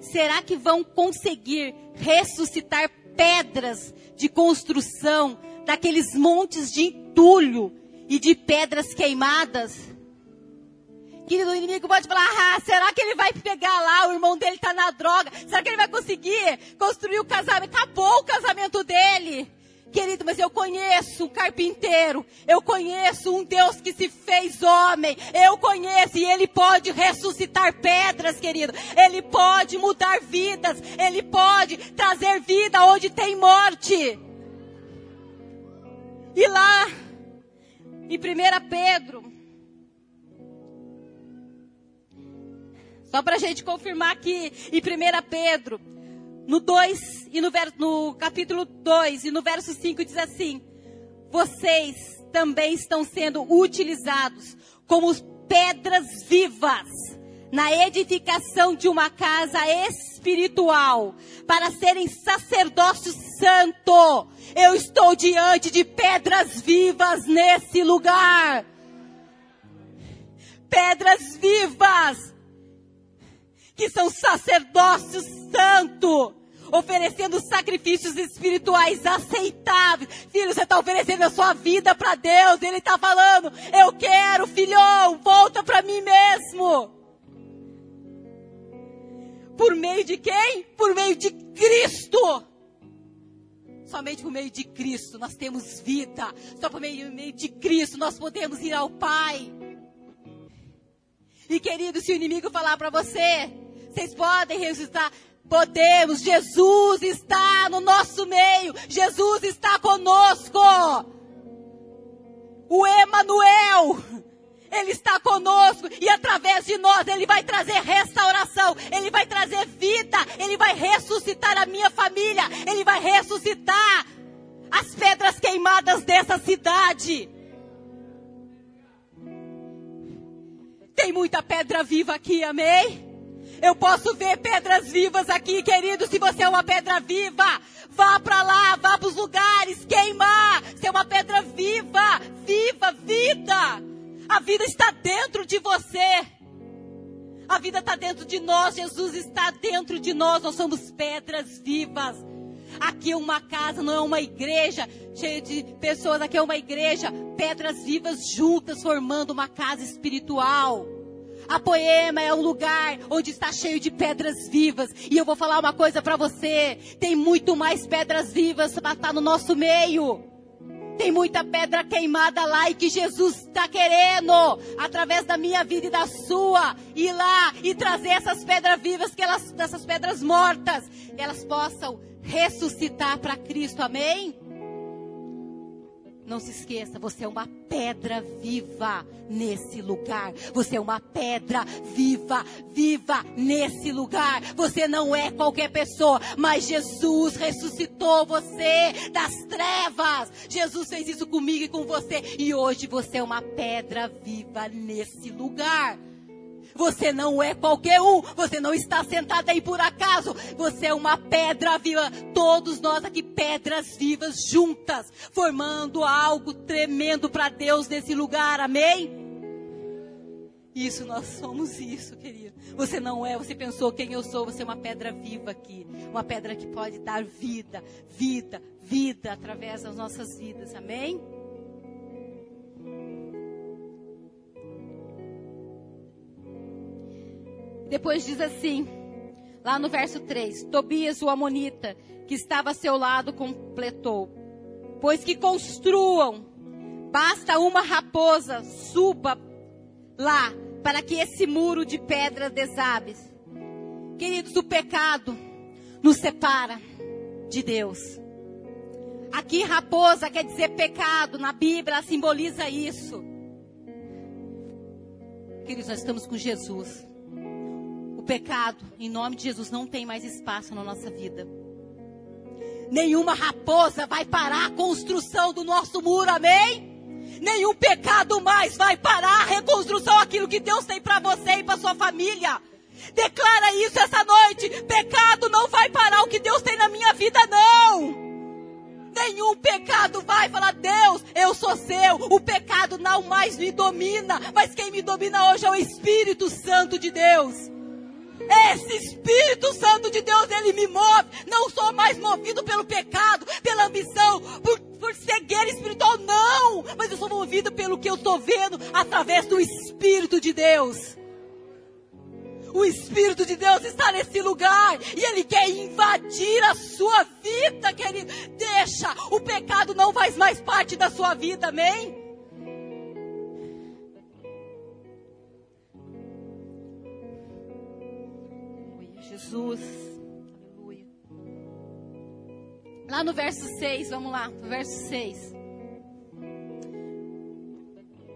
será que vão conseguir ressuscitar pedras de construção, daqueles montes de entulho e de pedras queimadas. Querido, inimigo pode falar, ah, será que ele vai pegar lá, o irmão dele está na droga? Será que ele vai conseguir construir o casamento? Acabou o casamento dele. Querido, mas eu conheço um carpinteiro, eu conheço um Deus que se fez homem, eu conheço e ele pode ressuscitar pedras, querido, ele pode mudar vidas, ele pode trazer vida onde tem morte. E lá, em 1 Pedro, só para a gente confirmar aqui, em 1 Pedro, no 2 e no, no capítulo 2 e no verso 5 diz assim: Vocês também estão sendo utilizados como pedras vivas na edificação de uma casa espiritual para serem sacerdócio santo. Eu estou diante de pedras vivas nesse lugar. Pedras vivas que são sacerdócio santo, oferecendo sacrifícios espirituais aceitáveis. Filho, você está oferecendo a sua vida para Deus. Ele está falando: Eu quero, filhão, volta para mim mesmo. Por meio de quem? Por meio de Cristo. Somente por meio de Cristo nós temos vida. Só por meio, meio de Cristo nós podemos ir ao Pai. E querido, se o inimigo falar para você, vocês podem ressuscitar. Podemos, Jesus está no nosso meio, Jesus está conosco. O Emanuel, ele está conosco e através de nós ele vai trazer restauração, ele vai trazer vida, ele vai ressuscitar a minha família, ele vai ressuscitar as pedras queimadas dessa cidade. Tem muita pedra viva aqui, amém? Eu posso ver pedras vivas aqui, querido. Se você é uma pedra viva, vá para lá, vá para os lugares, queimar. Você é uma pedra viva, viva, vida. A vida está dentro de você. A vida está dentro de nós. Jesus está dentro de nós. Nós somos pedras vivas. Aqui é uma casa, não é uma igreja cheia de pessoas. Aqui é uma igreja, pedras vivas juntas, formando uma casa espiritual. A Poema é um lugar onde está cheio de pedras vivas. E eu vou falar uma coisa para você: tem muito mais pedras vivas para estar no nosso meio. Tem muita pedra queimada lá e que Jesus está querendo, através da minha vida e da sua, ir lá e trazer essas pedras vivas, que elas, essas pedras mortas, elas possam ressuscitar para Cristo. Amém? Não se esqueça, você é uma pedra viva nesse lugar. Você é uma pedra viva, viva nesse lugar. Você não é qualquer pessoa, mas Jesus ressuscitou você das trevas. Jesus fez isso comigo e com você. E hoje você é uma pedra viva nesse lugar. Você não é qualquer um. Você não está sentado aí por acaso. Você é uma pedra viva. Todos nós aqui, pedras vivas juntas, formando algo tremendo para Deus nesse lugar. Amém? Isso, nós somos isso, querido. Você não é, você pensou quem eu sou, você é uma pedra viva aqui. Uma pedra que pode dar vida, vida, vida através das nossas vidas. Amém? Depois diz assim, lá no verso 3: Tobias, o Amonita, que estava a seu lado, completou: Pois que construam, basta uma raposa, suba lá, para que esse muro de pedra desabe. Queridos, o pecado nos separa de Deus. Aqui, raposa quer dizer pecado, na Bíblia simboliza isso. Queridos, nós estamos com Jesus pecado, em nome de Jesus, não tem mais espaço na nossa vida. Nenhuma raposa vai parar a construção do nosso muro, amém? Nenhum pecado mais vai parar a reconstrução, aquilo que Deus tem para você e para sua família. Declara isso essa noite. Pecado não vai parar o que Deus tem na minha vida, não. Nenhum pecado vai falar, Deus, eu sou seu. O pecado não mais me domina, mas quem me domina hoje é o Espírito Santo de Deus. Esse Espírito Santo de Deus, ele me move. Não sou mais movido pelo pecado, pela ambição, por, por cegueira espiritual, não. Mas eu sou movido pelo que eu estou vendo através do Espírito de Deus. O Espírito de Deus, está nesse lugar e Ele quer invadir a sua vida, querido. Deixa, o pecado não faz mais parte da sua vida, amém? Jesus. Aleluia. Lá no verso 6, vamos lá, no verso 6.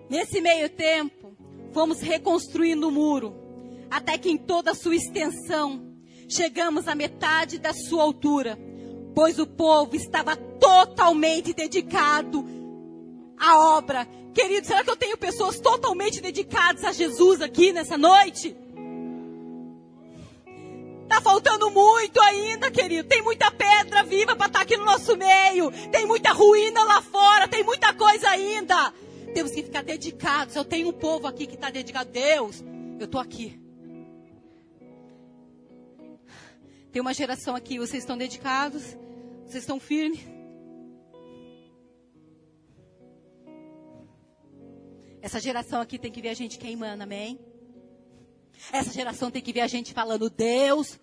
Nesse meio tempo, fomos reconstruindo o muro, até que em toda a sua extensão, chegamos à metade da sua altura, pois o povo estava totalmente dedicado à obra. Querido, será que eu tenho pessoas totalmente dedicadas a Jesus aqui nessa noite? Tá faltando muito ainda, querido. Tem muita pedra viva para estar tá aqui no nosso meio. Tem muita ruína lá fora. Tem muita coisa ainda. Temos que ficar dedicados. Eu tenho um povo aqui que está dedicado. Deus, eu estou aqui. Tem uma geração aqui. Vocês estão dedicados? Vocês estão firmes? Essa geração aqui tem que ver a gente queimando, amém? Essa geração tem que ver a gente falando, Deus,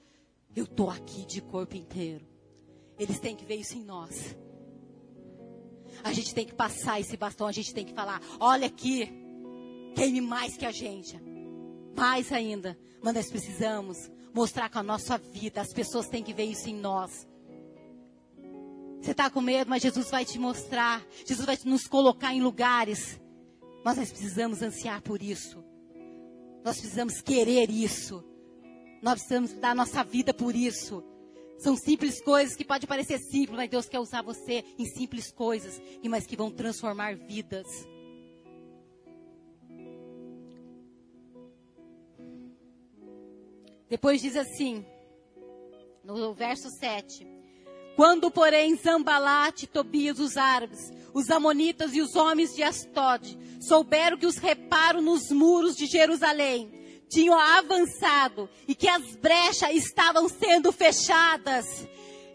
eu estou aqui de corpo inteiro. Eles têm que ver isso em nós. A gente tem que passar esse bastão, a gente tem que falar, olha aqui, queime mais que a gente. Mais ainda, mas nós precisamos mostrar com a nossa vida, as pessoas têm que ver isso em nós. Você está com medo, mas Jesus vai te mostrar. Jesus vai nos colocar em lugares. Mas nós precisamos ansiar por isso. Nós precisamos querer isso. Nós precisamos dar nossa vida por isso. São simples coisas que pode parecer simples, mas Deus quer usar você em simples coisas, mas que vão transformar vidas. Depois diz assim, no verso 7. Quando, porém, Zambalate, Tobias, os árabes, os amonitas e os homens de Astod souberam que os reparos nos muros de Jerusalém tinham avançado e que as brechas estavam sendo fechadas.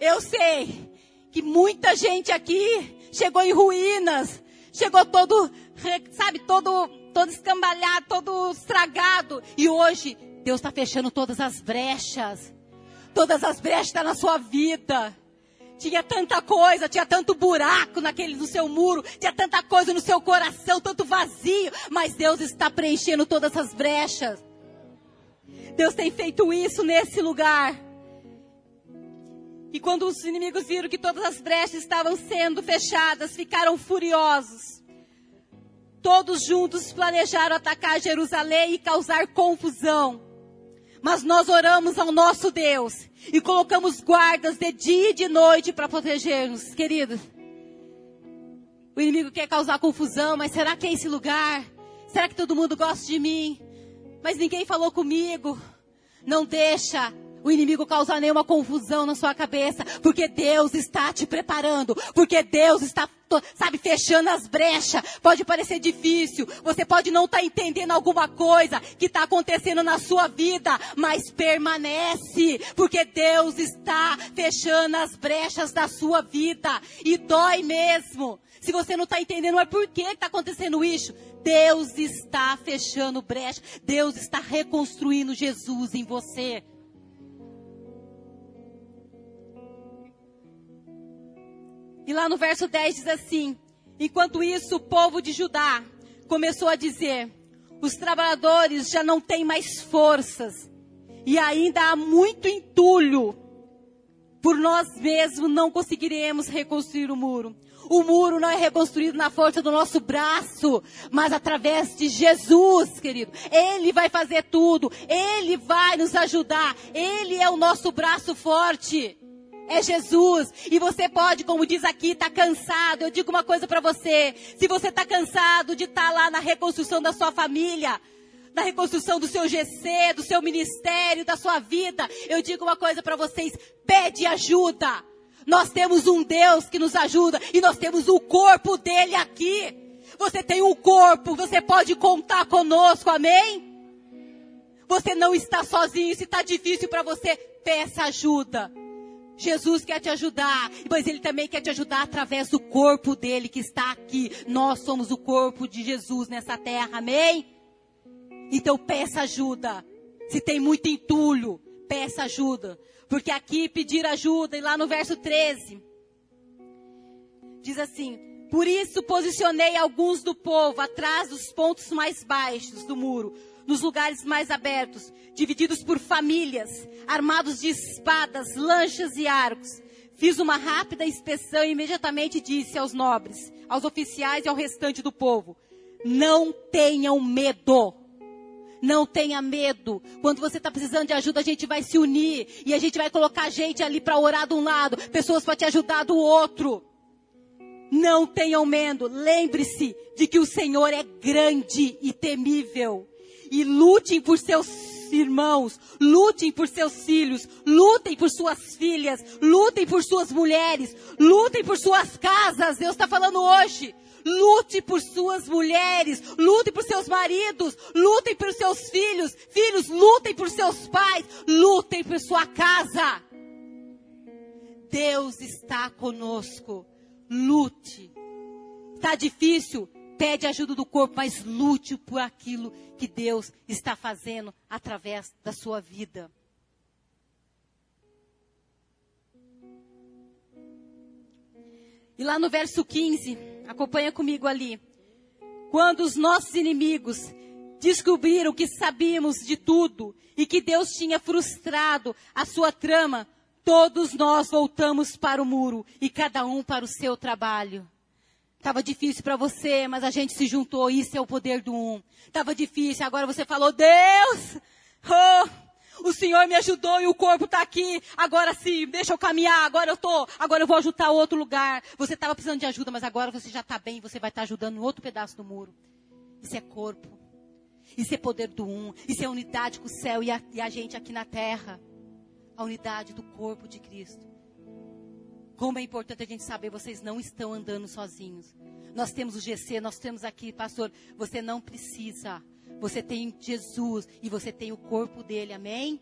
Eu sei que muita gente aqui chegou em ruínas, chegou todo, sabe, todo, todo escambalhado, todo estragado. E hoje Deus está fechando todas as brechas. Todas as brechas estão na sua vida. Tinha tanta coisa, tinha tanto buraco naquele no seu muro, tinha tanta coisa no seu coração, tanto vazio, mas Deus está preenchendo todas as brechas. Deus tem feito isso nesse lugar. E quando os inimigos viram que todas as brechas estavam sendo fechadas, ficaram furiosos. Todos juntos planejaram atacar Jerusalém e causar confusão. Mas nós oramos ao nosso Deus e colocamos guardas de dia e de noite para proteger-nos, queridos. O inimigo quer causar confusão, mas será que é esse lugar? Será que todo mundo gosta de mim? Mas ninguém falou comigo. Não deixa o inimigo causar nenhuma confusão na sua cabeça, porque Deus está te preparando, porque Deus está, sabe, fechando as brechas. Pode parecer difícil, você pode não estar tá entendendo alguma coisa que está acontecendo na sua vida, mas permanece, porque Deus está fechando as brechas da sua vida e dói mesmo. Se você não está entendendo, mas por que está acontecendo isso? Deus está fechando brecha, Deus está reconstruindo Jesus em você. E lá no verso 10 diz assim: Enquanto isso, o povo de Judá começou a dizer: Os trabalhadores já não têm mais forças, e ainda há muito entulho. Por nós mesmos não conseguiremos reconstruir o muro. O muro não é reconstruído na força do nosso braço, mas através de Jesus, querido. Ele vai fazer tudo. Ele vai nos ajudar. Ele é o nosso braço forte é Jesus. E você pode, como diz aqui, estar tá cansado. Eu digo uma coisa para você. Se você está cansado de estar tá lá na reconstrução da sua família, na reconstrução do seu GC, do seu ministério, da sua vida, eu digo uma coisa para vocês: pede ajuda. Nós temos um Deus que nos ajuda e nós temos o corpo dele aqui. Você tem um corpo, você pode contar conosco, amém? Você não está sozinho, se está difícil para você, peça ajuda. Jesus quer te ajudar, mas Ele também quer te ajudar através do corpo dele que está aqui. Nós somos o corpo de Jesus nessa terra, amém? Então peça ajuda. Se tem muito entulho, peça ajuda. Porque aqui pedir ajuda, e lá no verso 13, diz assim: Por isso posicionei alguns do povo atrás dos pontos mais baixos do muro, nos lugares mais abertos, divididos por famílias, armados de espadas, lanchas e arcos. Fiz uma rápida inspeção e imediatamente disse aos nobres, aos oficiais e ao restante do povo: Não tenham medo. Não tenha medo. Quando você está precisando de ajuda, a gente vai se unir. E a gente vai colocar gente ali para orar de um lado, pessoas para te ajudar do outro. Não tenham medo. Lembre-se de que o Senhor é grande e temível. E lutem por seus irmãos, lutem por seus filhos, lutem por suas filhas, lutem por suas mulheres, lutem por suas casas. Deus está falando hoje. Lute por suas mulheres, lute por seus maridos, lutem por seus filhos, filhos, lutem por seus pais, lutem por sua casa. Deus está conosco. Lute. Está difícil? Pede ajuda do corpo, mas lute por aquilo que Deus está fazendo através da sua vida. E lá no verso 15, acompanha comigo ali. Quando os nossos inimigos descobriram que sabíamos de tudo e que Deus tinha frustrado a sua trama, todos nós voltamos para o muro e cada um para o seu trabalho. Estava difícil para você, mas a gente se juntou. Isso é o poder do um. Estava difícil, agora você falou, Deus, oh, o Senhor me ajudou e o corpo está aqui. Agora sim, deixa eu caminhar. Agora eu tô. Agora eu vou ajudar outro lugar. Você estava precisando de ajuda, mas agora você já está bem. Você vai estar tá ajudando em outro pedaço do muro. Isso é corpo. Isso é poder do um. Isso é unidade com o céu e a, e a gente aqui na terra. A unidade do corpo de Cristo. Como é importante a gente saber, vocês não estão andando sozinhos. Nós temos o GC, nós temos aqui, pastor. Você não precisa você tem Jesus e você tem o corpo dele, amém?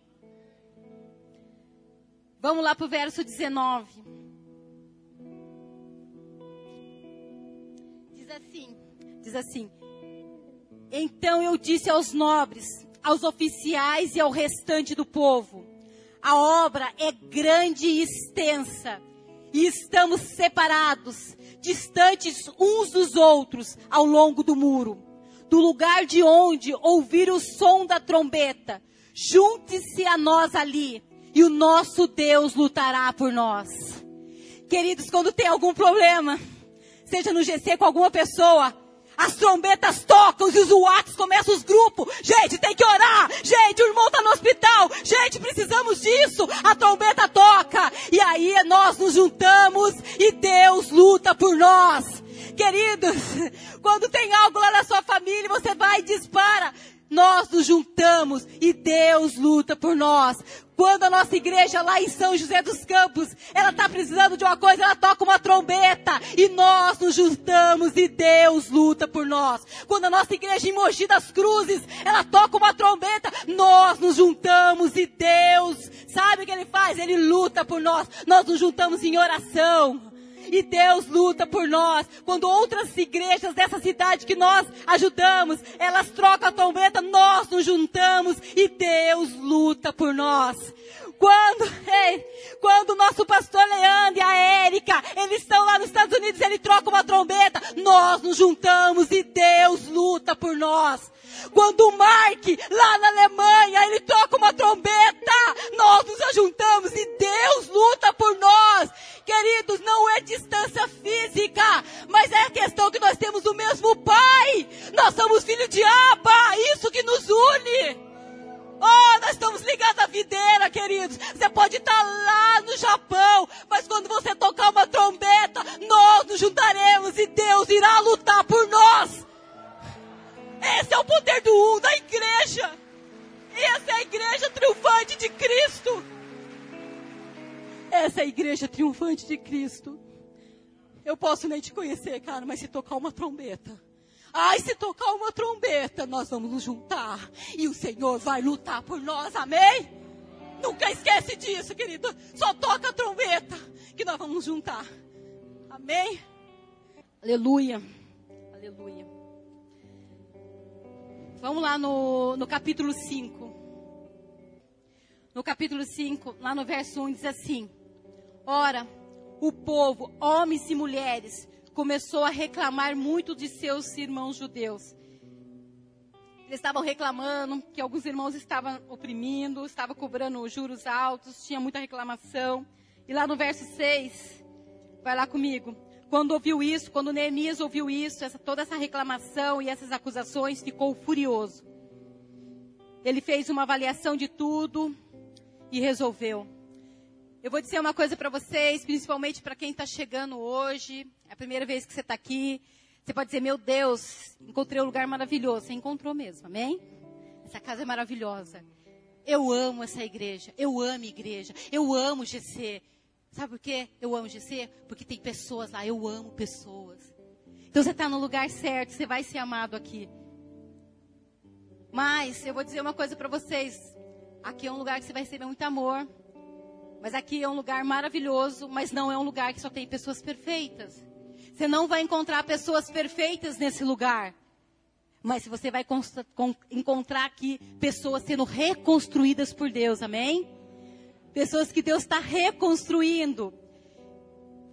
Vamos lá para o verso 19. Diz assim: diz assim. Então eu disse aos nobres, aos oficiais e ao restante do povo: a obra é grande e extensa, e estamos separados, distantes uns dos outros ao longo do muro do lugar de onde ouvir o som da trombeta. Junte-se a nós ali e o nosso Deus lutará por nós. Queridos, quando tem algum problema, seja no GC com alguma pessoa, as trombetas tocam os UATs começam os grupos. Gente, tem que orar. Gente, o irmão está no hospital. Gente, precisamos disso. A trombeta toca. E aí nós nos juntamos e Deus luta por nós. Queridos, quando tem algo lá na sua família, você vai e dispara. Nós nos juntamos e Deus luta por nós. Quando a nossa igreja lá em São José dos Campos, ela está precisando de uma coisa, ela toca uma trombeta e nós nos juntamos e Deus luta por nós. Quando a nossa igreja em Mogi das Cruzes, ela toca uma trombeta, nós nos juntamos e Deus, sabe o que Ele faz? Ele luta por nós. Nós nos juntamos em oração e Deus luta por nós. Quando outras igrejas dessa cidade que nós ajudamos, elas trocam a trombeta, nós nos juntamos e Deus luta por nós. Quando, ei, quando o nosso pastor Leandro e a Érica, eles estão lá nos Estados Unidos, ele troca uma trombeta, nós nos juntamos e Deus luta por nós. Quando o Mark, lá na Alemanha, ele toca uma trombeta, nós nos ajuntamos e Deus luta por nós. Queridos, não é distância física, mas é a questão que nós temos o mesmo Pai. Nós somos filhos de Abba, isso que nos une. Oh, nós estamos ligados à videira, queridos. Você pode estar lá no Japão, mas quando você tocar uma trombeta, nós nos juntaremos e Deus irá lutar por nós. Esse é o poder do um da igreja. Essa é a igreja triunfante de Cristo. Essa é a igreja triunfante de Cristo. Eu posso nem te conhecer, cara, mas se tocar uma trombeta. Ai, se tocar uma trombeta, nós vamos nos juntar. E o Senhor vai lutar por nós, amém? Nunca esquece disso, querido. Só toca a trombeta que nós vamos juntar. Amém? Aleluia. Aleluia. Vamos lá no, no capítulo 5. no capítulo 5, lá no verso 1, diz assim: Ora, o povo, homens e mulheres, começou a reclamar muito de seus irmãos judeus. Eles estavam reclamando que alguns irmãos estavam oprimindo, estavam cobrando juros altos, tinha muita reclamação. E lá no verso 6, vai lá comigo. Quando ouviu isso, quando Neemias ouviu isso, essa, toda essa reclamação e essas acusações, ficou furioso. Ele fez uma avaliação de tudo e resolveu. Eu vou dizer uma coisa para vocês, principalmente para quem está chegando hoje, é a primeira vez que você está aqui. Você pode dizer, meu Deus, encontrei um lugar maravilhoso. Você encontrou mesmo, amém? Essa casa é maravilhosa. Eu amo essa igreja. Eu amo igreja. Eu amo GC. Sabe por quê? Eu amo GC? Porque tem pessoas lá. Eu amo pessoas. Então você está no lugar certo. Você vai ser amado aqui. Mas eu vou dizer uma coisa para vocês. Aqui é um lugar que você vai receber muito amor. Mas aqui é um lugar maravilhoso. Mas não é um lugar que só tem pessoas perfeitas. Você não vai encontrar pessoas perfeitas nesse lugar. Mas você vai encontrar aqui pessoas sendo reconstruídas por Deus, amém? Pessoas que Deus está reconstruindo.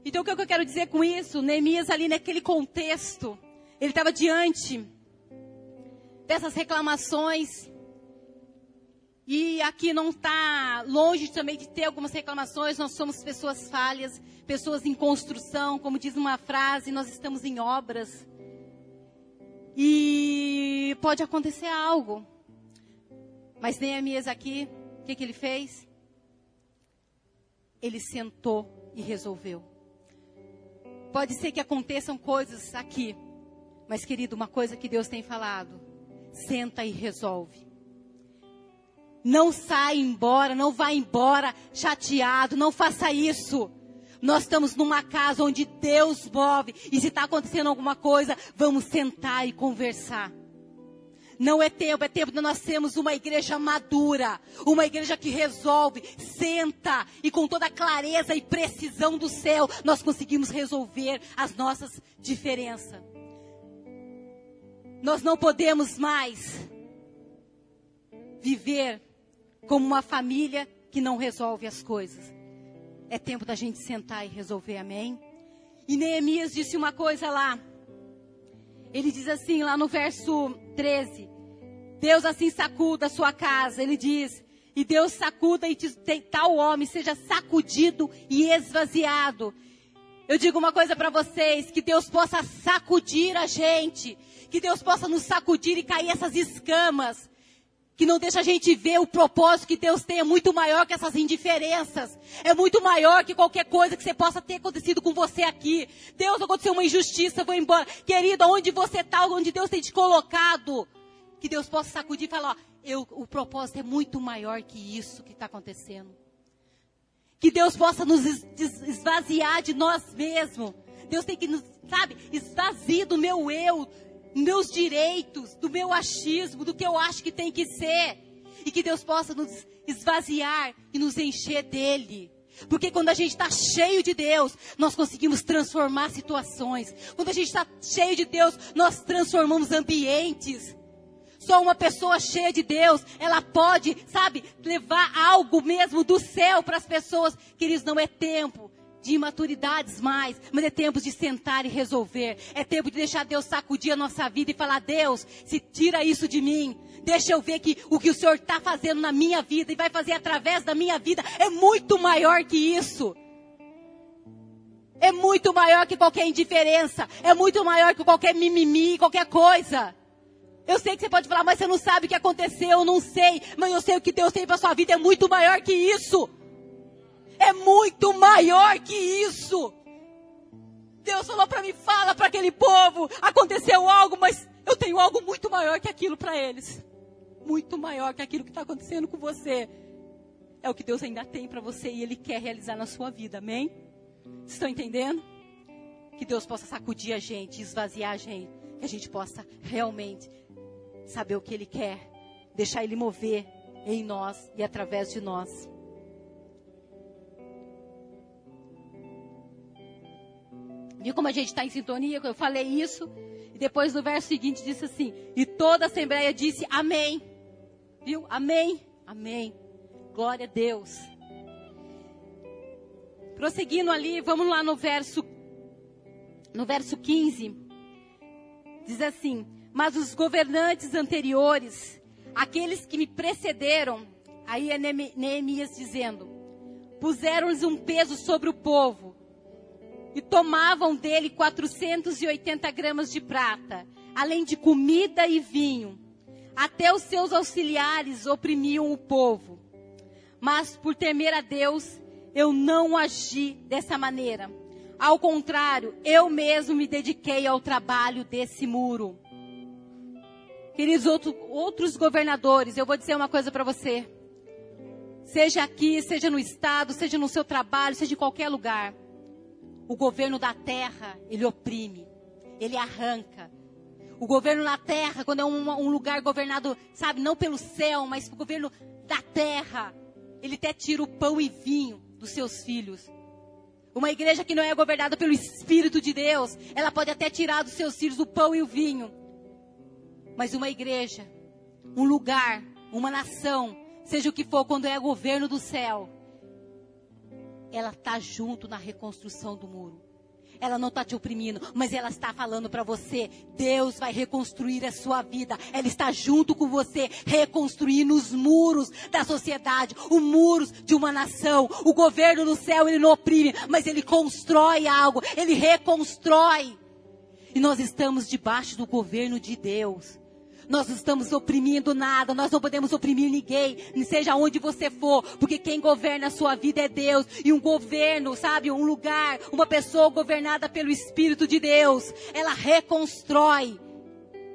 Então o que eu quero dizer com isso? Neemias ali naquele contexto, ele estava diante dessas reclamações. E aqui não está longe também de ter algumas reclamações. Nós somos pessoas falhas, pessoas em construção, como diz uma frase, nós estamos em obras. E pode acontecer algo. Mas Neemias aqui, o que, que ele fez? Ele sentou e resolveu. Pode ser que aconteçam coisas aqui. Mas, querido, uma coisa que Deus tem falado: senta e resolve. Não sai embora, não vá embora chateado, não faça isso. Nós estamos numa casa onde Deus move. E se está acontecendo alguma coisa, vamos sentar e conversar. Não é tempo, é tempo de nós termos uma igreja madura, uma igreja que resolve, senta e com toda a clareza e precisão do céu, nós conseguimos resolver as nossas diferenças. Nós não podemos mais viver como uma família que não resolve as coisas. É tempo da gente sentar e resolver, amém? E Neemias disse uma coisa lá. Ele diz assim, lá no verso 13: Deus assim sacuda a sua casa. Ele diz: E Deus sacuda e tal homem seja sacudido e esvaziado. Eu digo uma coisa para vocês: que Deus possa sacudir a gente, que Deus possa nos sacudir e cair essas escamas, que não deixa a gente ver o propósito que Deus tem é muito maior que essas indiferenças. É muito maior que qualquer coisa que você possa ter acontecido com você aqui. Deus aconteceu uma injustiça, vou embora. Querido, onde você está, onde Deus tem te colocado, que Deus possa sacudir e falar, ó, eu, o propósito é muito maior que isso que está acontecendo. Que Deus possa nos esvaziar de nós mesmos. Deus tem que nos, sabe, esvaziar do meu eu, meus direitos, do meu achismo, do que eu acho que tem que ser. E que Deus possa nos esvaziar e nos encher dele. Porque quando a gente está cheio de Deus, nós conseguimos transformar situações. Quando a gente está cheio de Deus, nós transformamos ambientes. Só uma pessoa cheia de Deus, ela pode, sabe, levar algo mesmo do céu para as pessoas. Queridos, não é tempo de imaturidades mais, mas é tempo de sentar e resolver. É tempo de deixar Deus sacudir a nossa vida e falar: Deus, se tira isso de mim. Deixa eu ver que o que o Senhor está fazendo na minha vida e vai fazer através da minha vida é muito maior que isso. É muito maior que qualquer indiferença. É muito maior que qualquer mimimi, qualquer coisa. Eu sei que você pode falar, mas você não sabe o que aconteceu, eu não sei. Mas eu sei o que Deus tem para sua vida é muito maior que isso é muito maior que isso. Deus falou para mim, fala para aquele povo, aconteceu algo, mas eu tenho algo muito maior que aquilo para eles. Muito maior que aquilo que está acontecendo com você. É o que Deus ainda tem para você e Ele quer realizar na sua vida, amém? Estão entendendo? Que Deus possa sacudir a gente, esvaziar a gente, que a gente possa realmente saber o que Ele quer, deixar Ele mover em nós e através de nós. Viu como a gente está em sintonia? Eu falei isso. E depois no verso seguinte disse assim: E toda a assembleia disse amém. Viu? Amém. Amém. Glória a Deus. Prosseguindo ali, vamos lá no verso no verso 15. Diz assim: "Mas os governantes anteriores, aqueles que me precederam, aí é Neemias dizendo: puseram-lhes um peso sobre o povo e tomavam dele 480 gramas de prata, além de comida e vinho. Até os seus auxiliares oprimiam o povo. Mas por temer a Deus, eu não agi dessa maneira. Ao contrário, eu mesmo me dediquei ao trabalho desse muro. Queridos outro, outros governadores, eu vou dizer uma coisa para você. Seja aqui, seja no estado, seja no seu trabalho, seja em qualquer lugar. O governo da terra, ele oprime, ele arranca. O governo na terra, quando é um, um lugar governado, sabe, não pelo céu, mas o governo da terra, ele até tira o pão e vinho dos seus filhos. Uma igreja que não é governada pelo Espírito de Deus, ela pode até tirar dos seus filhos o pão e o vinho. Mas uma igreja, um lugar, uma nação, seja o que for, quando é governo do céu, ela está junto na reconstrução do muro. Ela não está te oprimindo, mas ela está falando para você: Deus vai reconstruir a sua vida. Ela está junto com você, reconstruindo os muros da sociedade, os muros de uma nação. O governo do céu, ele não oprime, mas ele constrói algo, ele reconstrói. E nós estamos debaixo do governo de Deus. Nós não estamos oprimindo nada, nós não podemos oprimir ninguém, seja onde você for, porque quem governa a sua vida é Deus. E um governo, sabe, um lugar, uma pessoa governada pelo Espírito de Deus, ela reconstrói.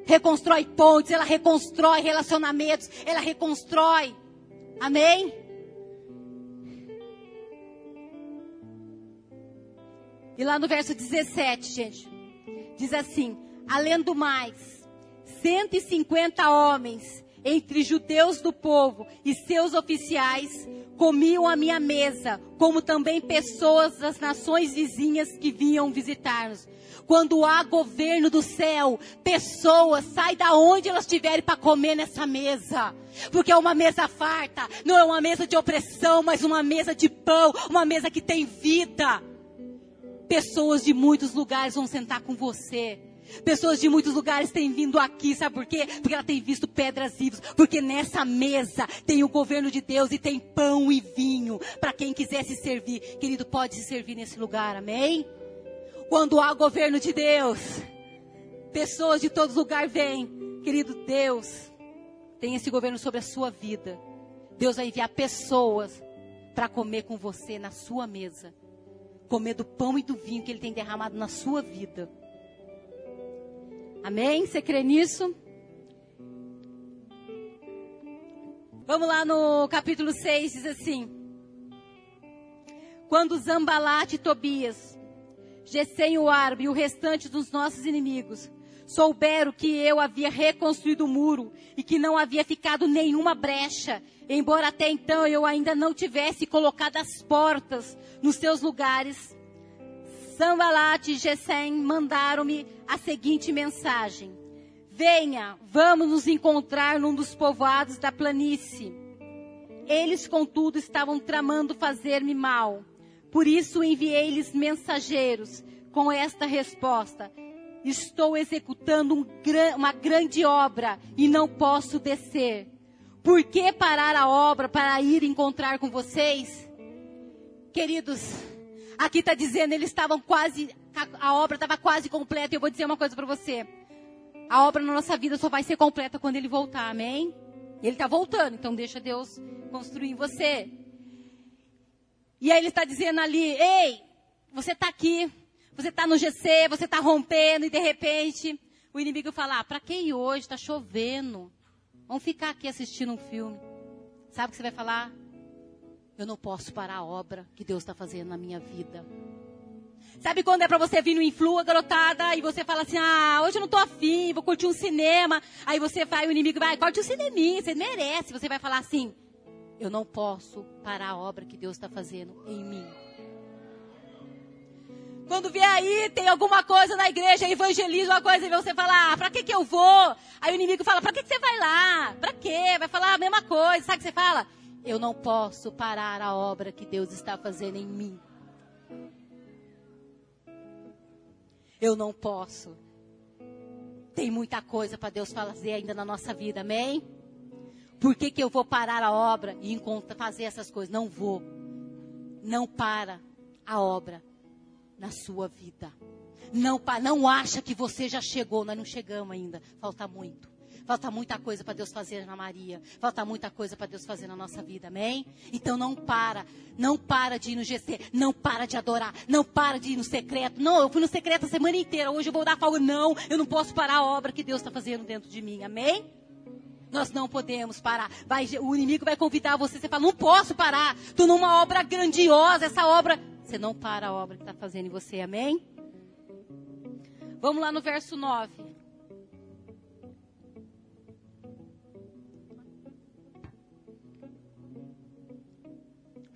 Reconstrói pontes, ela reconstrói relacionamentos, ela reconstrói. Amém? E lá no verso 17, gente, diz assim: além do mais, 150 homens, entre judeus do povo e seus oficiais, comiam à minha mesa, como também pessoas das nações vizinhas que vinham visitar-nos. Quando há governo do céu, pessoas saem da onde elas estiverem para comer nessa mesa. Porque é uma mesa farta, não é uma mesa de opressão, mas uma mesa de pão, uma mesa que tem vida. Pessoas de muitos lugares vão sentar com você Pessoas de muitos lugares têm vindo aqui, sabe por quê? Porque ela tem visto pedras vivas. Porque nessa mesa tem o governo de Deus e tem pão e vinho. Para quem quiser se servir, querido, pode se servir nesse lugar, amém? Quando há governo de Deus, pessoas de todos os lugares vêm. Querido Deus, tem esse governo sobre a sua vida. Deus vai enviar pessoas para comer com você na sua mesa. Comer do pão e do vinho que Ele tem derramado na sua vida. Amém? Você crê nisso? Vamos lá no capítulo 6, diz assim: Quando Zambalate e Tobias, Gesem o árabe e o restante dos nossos inimigos souberam que eu havia reconstruído o muro e que não havia ficado nenhuma brecha, embora até então eu ainda não tivesse colocado as portas nos seus lugares, Sambalat e Gesem mandaram-me a seguinte mensagem: Venha, vamos nos encontrar num dos povoados da planície. Eles, contudo, estavam tramando fazer-me mal. Por isso enviei-lhes mensageiros com esta resposta: Estou executando um, uma grande obra e não posso descer. Por que parar a obra para ir encontrar com vocês? Queridos, Aqui está dizendo, eles estavam quase, a obra estava quase completa. E eu vou dizer uma coisa para você. A obra na nossa vida só vai ser completa quando ele voltar, amém? Ele está voltando, então deixa Deus construir em você. E aí ele está dizendo ali, ei, você está aqui, você está no GC, você está rompendo, e de repente o inimigo fala, ah, para que hoje? Está chovendo. Vamos ficar aqui assistindo um filme. Sabe o que você vai falar? Eu não posso parar a obra que Deus está fazendo na minha vida. Sabe quando é para você vir no Influa, garotada, e você fala assim, ah, hoje eu não tô afim, vou curtir um cinema. Aí você vai, o inimigo vai, corte um cineminha, você merece. Você vai falar assim, eu não posso parar a obra que Deus está fazendo em mim. Quando vier aí, tem alguma coisa na igreja, evangeliza uma coisa, e você fala, ah, pra que que eu vou? Aí o inimigo fala, pra que que você vai lá? Pra quê? Vai falar a mesma coisa. Sabe o que você fala? Eu não posso parar a obra que Deus está fazendo em mim. Eu não posso. Tem muita coisa para Deus fazer ainda na nossa vida, amém? Por que, que eu vou parar a obra e fazer essas coisas? Não vou. Não para a obra na sua vida. Não, não acha que você já chegou, nós não chegamos ainda. Falta muito. Falta muita coisa para Deus fazer na Maria. Falta muita coisa para Deus fazer na nossa vida, amém? Então não para. Não para de ir no GC. Não para de adorar. Não para de ir no secreto. Não, eu fui no secreto a semana inteira. Hoje eu vou dar folga. Não, eu não posso parar a obra que Deus está fazendo dentro de mim, amém? Nós não podemos parar. Vai, o inimigo vai convidar você. Você fala, não posso parar. Estou numa obra grandiosa. Essa obra. Você não para a obra que está fazendo em você, amém? Vamos lá no verso 9.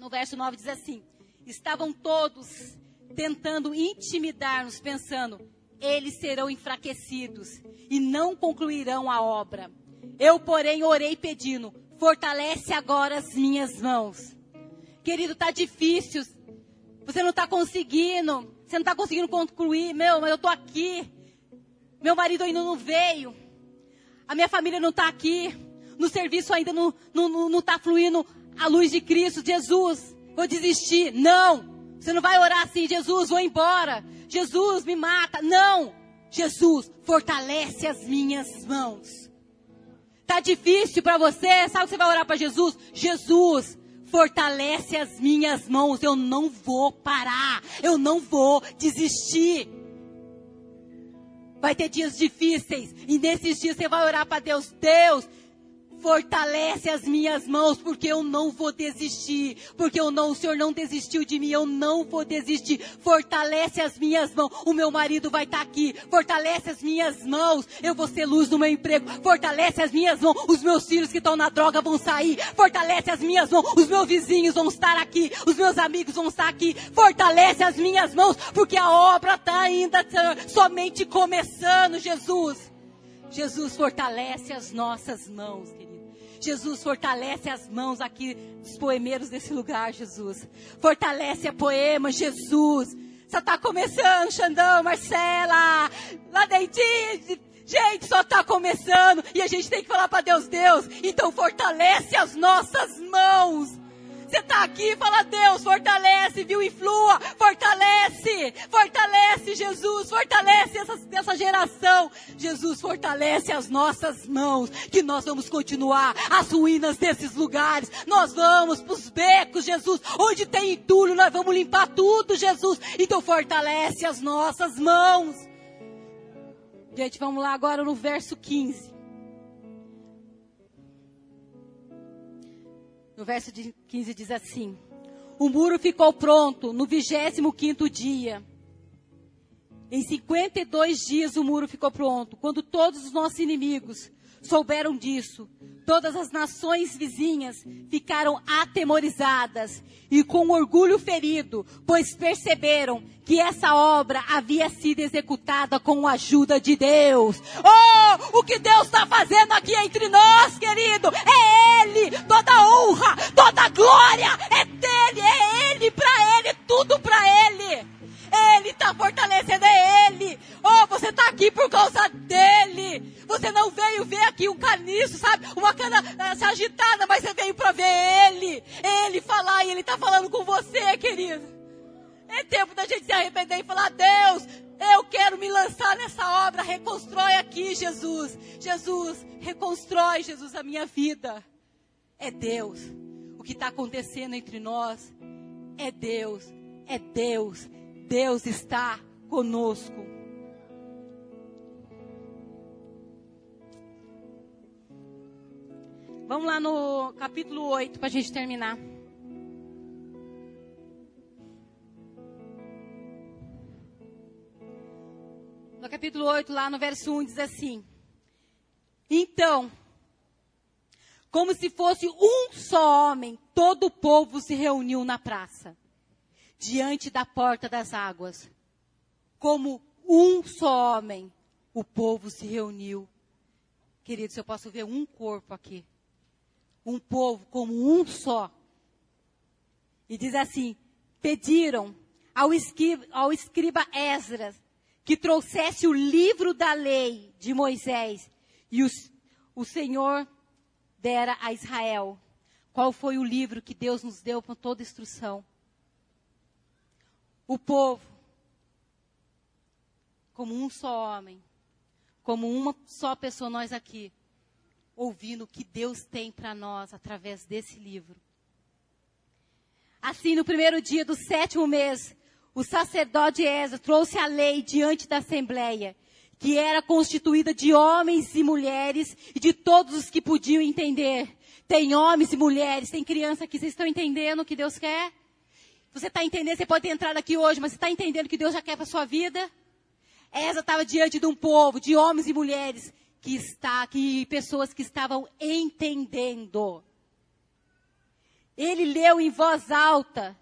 No verso 9 diz assim: Estavam todos tentando intimidar-nos, pensando, eles serão enfraquecidos e não concluirão a obra. Eu, porém, orei pedindo, fortalece agora as minhas mãos. Querido, está difícil. Você não está conseguindo. Você não está conseguindo concluir. Meu, mas eu estou aqui. Meu marido ainda não veio. A minha família não está aqui. No serviço ainda não está não, não, não tá fluindo a luz de Cristo, Jesus, vou desistir. Não. Você não vai orar assim, Jesus, vou embora. Jesus, me mata. Não. Jesus, fortalece as minhas mãos. Tá difícil para você? Sabe o que você vai orar para Jesus? Jesus, fortalece as minhas mãos. Eu não vou parar. Eu não vou desistir. Vai ter dias difíceis. E nesses dias você vai orar para Deus. Deus, Fortalece as minhas mãos, porque eu não vou desistir. Porque eu não, o Senhor não desistiu de mim, eu não vou desistir. Fortalece as minhas mãos. O meu marido vai estar tá aqui. Fortalece as minhas mãos. Eu vou ser luz no meu emprego. Fortalece as minhas mãos. Os meus filhos que estão na droga vão sair. Fortalece as minhas mãos. Os meus vizinhos vão estar aqui. Os meus amigos vão estar aqui. Fortalece as minhas mãos, porque a obra está ainda somente começando, Jesus. Jesus fortalece as nossas mãos, querido. Jesus, fortalece as mãos aqui dos poemeiros desse lugar, Jesus. Fortalece a poema, Jesus. Só está começando, Xandão, Marcela, lá dentinho. Gente, só está começando e a gente tem que falar para Deus, Deus, então fortalece as nossas mãos. Você está aqui, fala Deus, fortalece, viu? E flua, fortalece, fortalece Jesus, fortalece essa, essa geração. Jesus, fortalece as nossas mãos, que nós vamos continuar as ruínas desses lugares. Nós vamos para os becos, Jesus, onde tem entulho, nós vamos limpar tudo, Jesus. Então fortalece as nossas mãos. Gente, vamos lá agora no verso 15. No verso 15 diz assim: O muro ficou pronto no 25 quinto dia. Em 52 dias o muro ficou pronto. Quando todos os nossos inimigos souberam disso, todas as nações vizinhas ficaram atemorizadas e com orgulho ferido, pois perceberam que essa obra havia sido executada com a ajuda de Deus. Oh, o que Deus está fazendo aqui entre nós, querido, é Ele, toda honra, toda glória é dele, é Ele, para Ele, tudo para Ele. Ele está fortalecendo, é Ele. Oh, você está aqui por causa dele. Você não veio ver aqui um caniço, sabe? Uma cana se agitada, mas você veio para ver Ele. Ele falar e Ele está falando com você, querido. É tempo da gente se arrepender e falar: Deus, eu quero me lançar nessa obra. Reconstrói aqui, Jesus. Jesus, reconstrói, Jesus, a minha vida. É Deus. O que está acontecendo entre nós é Deus. É Deus. Deus está conosco. Vamos lá no capítulo 8 para a gente terminar. No capítulo 8, lá no verso 1, diz assim: Então, como se fosse um só homem, todo o povo se reuniu na praça diante da porta das águas. Como um só homem, o povo se reuniu. Queridos, eu posso ver um corpo aqui. um povo como um só. E diz assim: pediram ao escriba, ao escriba Esdras que trouxesse o livro da lei de Moisés. E os, o Senhor dera a Israel. Qual foi o livro que Deus nos deu com toda instrução? O povo, como um só homem, como uma só pessoa, nós aqui, ouvindo o que Deus tem para nós através desse livro. Assim, no primeiro dia do sétimo mês, o sacerdote Ezra trouxe a lei diante da assembleia, que era constituída de homens e mulheres e de todos os que podiam entender. Tem homens e mulheres, tem criança aqui, vocês estão entendendo o que Deus quer? Você está entendendo, você pode ter entrado aqui hoje, mas você está entendendo que Deus já quer para a sua vida? Esa estava diante de um povo, de homens e mulheres, que está, que pessoas que estavam entendendo. Ele leu em voz alta,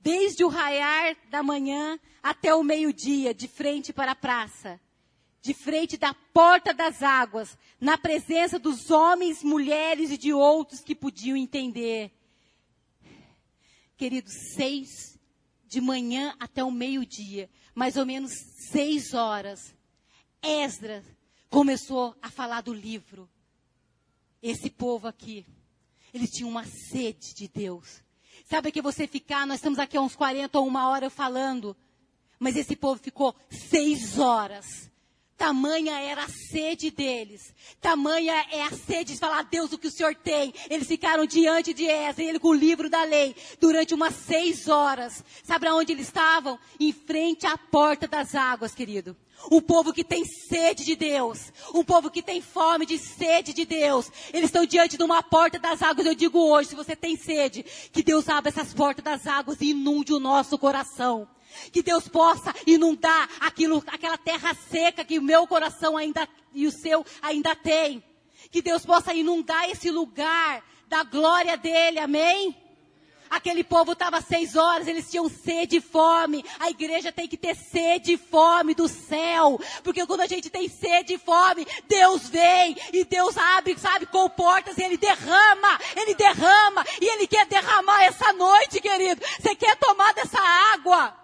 desde o raiar da manhã até o meio-dia, de frente para a praça, de frente da porta das águas, na presença dos homens, mulheres e de outros que podiam entender. Queridos, seis de manhã até o meio-dia, mais ou menos seis horas, Esdras começou a falar do livro. Esse povo aqui, eles tinham uma sede de Deus. Sabe que você ficar, nós estamos aqui há uns 40 ou uma hora falando, mas esse povo ficou seis horas Tamanha era a sede deles. Tamanha é a sede de falar, Deus, o que o Senhor tem. Eles ficaram diante de Ezra, ele com o livro da lei, durante umas seis horas. Sabe aonde eles estavam? Em frente à porta das águas, querido. Um povo que tem sede de Deus. Um povo que tem fome de sede de Deus. Eles estão diante de uma porta das águas. Eu digo hoje, se você tem sede, que Deus abra essas portas das águas e inunde o nosso coração. Que Deus possa inundar aquilo, aquela terra seca que o meu coração ainda e o seu ainda tem. Que Deus possa inundar esse lugar da glória dele, amém? Aquele povo estava seis horas, eles tinham sede e fome. A igreja tem que ter sede e fome do céu. Porque quando a gente tem sede e fome, Deus vem e Deus abre, sabe, com portas e Ele derrama, Ele derrama. E Ele quer derramar essa noite, querido. Você quer tomar dessa água?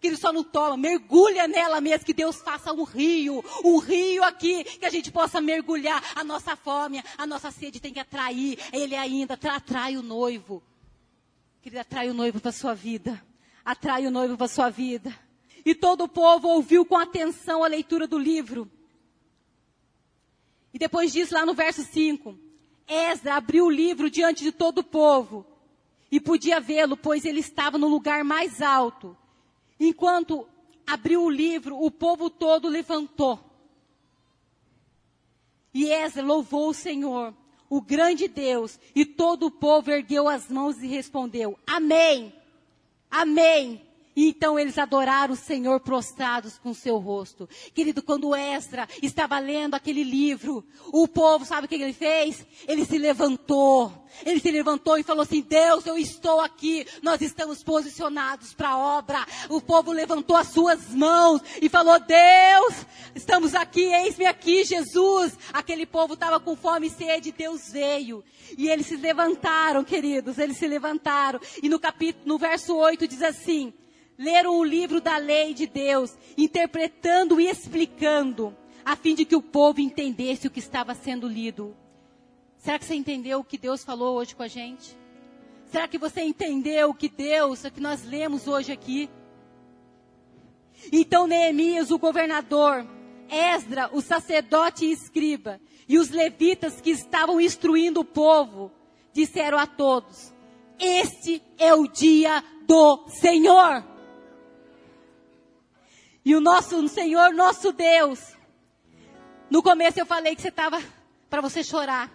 Que ele só não toma, mergulha nela mesmo, que Deus faça um rio, um rio aqui, que a gente possa mergulhar a nossa fome, a nossa sede tem que atrair, ele ainda atrai o noivo. Querida, atrai o noivo para sua vida, atrai o noivo para sua vida. E todo o povo ouviu com atenção a leitura do livro. E depois diz lá no verso 5, Esdra abriu o livro diante de todo o povo e podia vê-lo, pois ele estava no lugar mais alto. Enquanto abriu o livro, o povo todo levantou. E Ezra louvou o Senhor, o grande Deus, e todo o povo ergueu as mãos e respondeu: Amém. Amém. E então eles adoraram o Senhor prostrados com seu rosto. Querido, quando Esdra estava lendo aquele livro, o povo, sabe o que ele fez? Ele se levantou. Ele se levantou e falou assim: Deus, eu estou aqui, nós estamos posicionados para a obra. O povo levantou as suas mãos e falou: Deus, estamos aqui, eis-me aqui, Jesus. Aquele povo estava com fome e sede, Deus veio. E eles se levantaram, queridos, eles se levantaram. E no capítulo, no verso 8 diz assim: leram o livro da lei de Deus, interpretando e explicando, a fim de que o povo entendesse o que estava sendo lido. Será que você entendeu o que Deus falou hoje com a gente? Será que você entendeu o que Deus, o que nós lemos hoje aqui? Então Neemias, o governador, Esdra, o sacerdote e escriba, e os levitas que estavam instruindo o povo, disseram a todos: Este é o dia do Senhor. E o nosso Senhor, nosso Deus. No começo eu falei que você estava para você chorar.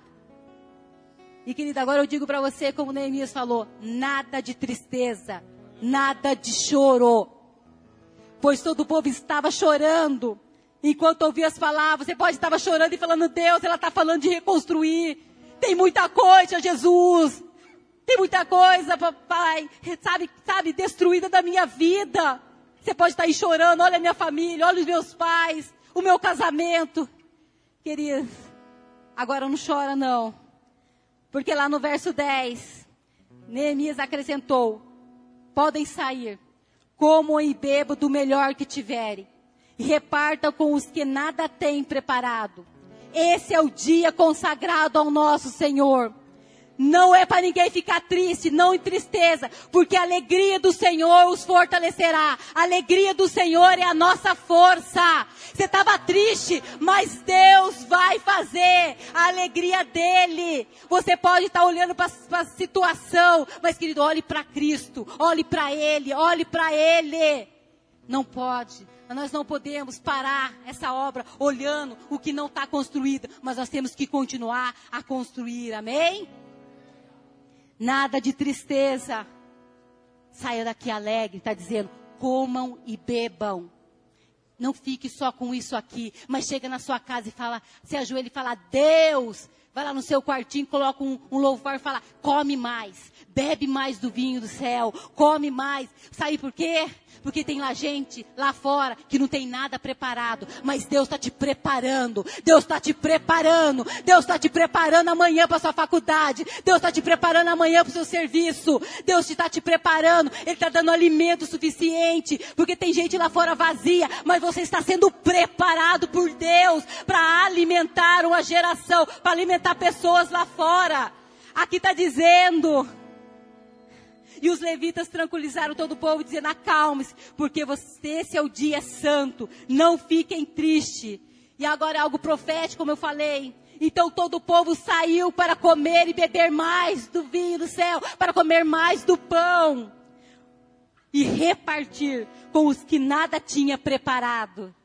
E querida, agora eu digo para você, como Neemias falou, nada de tristeza, nada de choro. Pois todo o povo estava chorando. Enquanto ouvia as palavras, você pode estar chorando e falando, Deus, ela está falando de reconstruir. Tem muita coisa, Jesus. Tem muita coisa, papai, sabe, sabe, destruída da minha vida. Você pode estar aí chorando, olha a minha família, olha os meus pais, o meu casamento. Querido, agora não chora não. Porque lá no verso 10, Neemias acrescentou: Podem sair, comam e bebam do melhor que tiverem, e repartam com os que nada têm preparado. Esse é o dia consagrado ao nosso Senhor. Não é para ninguém ficar triste, não em tristeza, porque a alegria do Senhor os fortalecerá. A alegria do Senhor é a nossa força. Você estava triste, mas Deus vai fazer a alegria dele. Você pode estar tá olhando para a situação, mas querido, olhe para Cristo, olhe para Ele, olhe para Ele. Não pode. Nós não podemos parar essa obra olhando o que não está construído, mas nós temos que continuar a construir. Amém? Nada de tristeza. Saia daqui alegre, está dizendo, comam e bebam. Não fique só com isso aqui, mas chega na sua casa e fala, se ajoelha e fala, Deus, vai lá no seu quartinho, coloca um, um louvor e fala, come mais, bebe mais do vinho do céu, come mais. Sabe por quê? Porque tem lá gente lá fora que não tem nada preparado, mas Deus está te preparando. Deus está te preparando. Deus está te preparando amanhã para sua faculdade. Deus está te preparando amanhã para o seu serviço. Deus está te preparando. Ele está dando alimento suficiente, porque tem gente lá fora vazia, mas você está sendo preparado por Deus para alimentar uma geração, para alimentar pessoas lá fora. Aqui está dizendo e os levitas tranquilizaram todo o povo, dizendo: acalme-se, porque esse é o dia santo, não fiquem tristes. E agora é algo profético, como eu falei. Então todo o povo saiu para comer e beber mais do vinho do céu, para comer mais do pão e repartir com os que nada tinha preparado.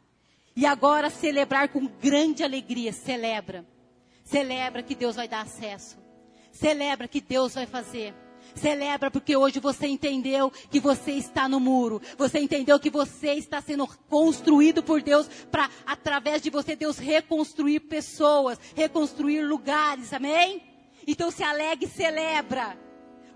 E agora celebrar com grande alegria, celebra. Celebra que Deus vai dar acesso. Celebra que Deus vai fazer. Celebra porque hoje você entendeu que você está no muro. Você entendeu que você está sendo construído por Deus para através de você Deus reconstruir pessoas, reconstruir lugares. Amém? Então se alegre e celebra.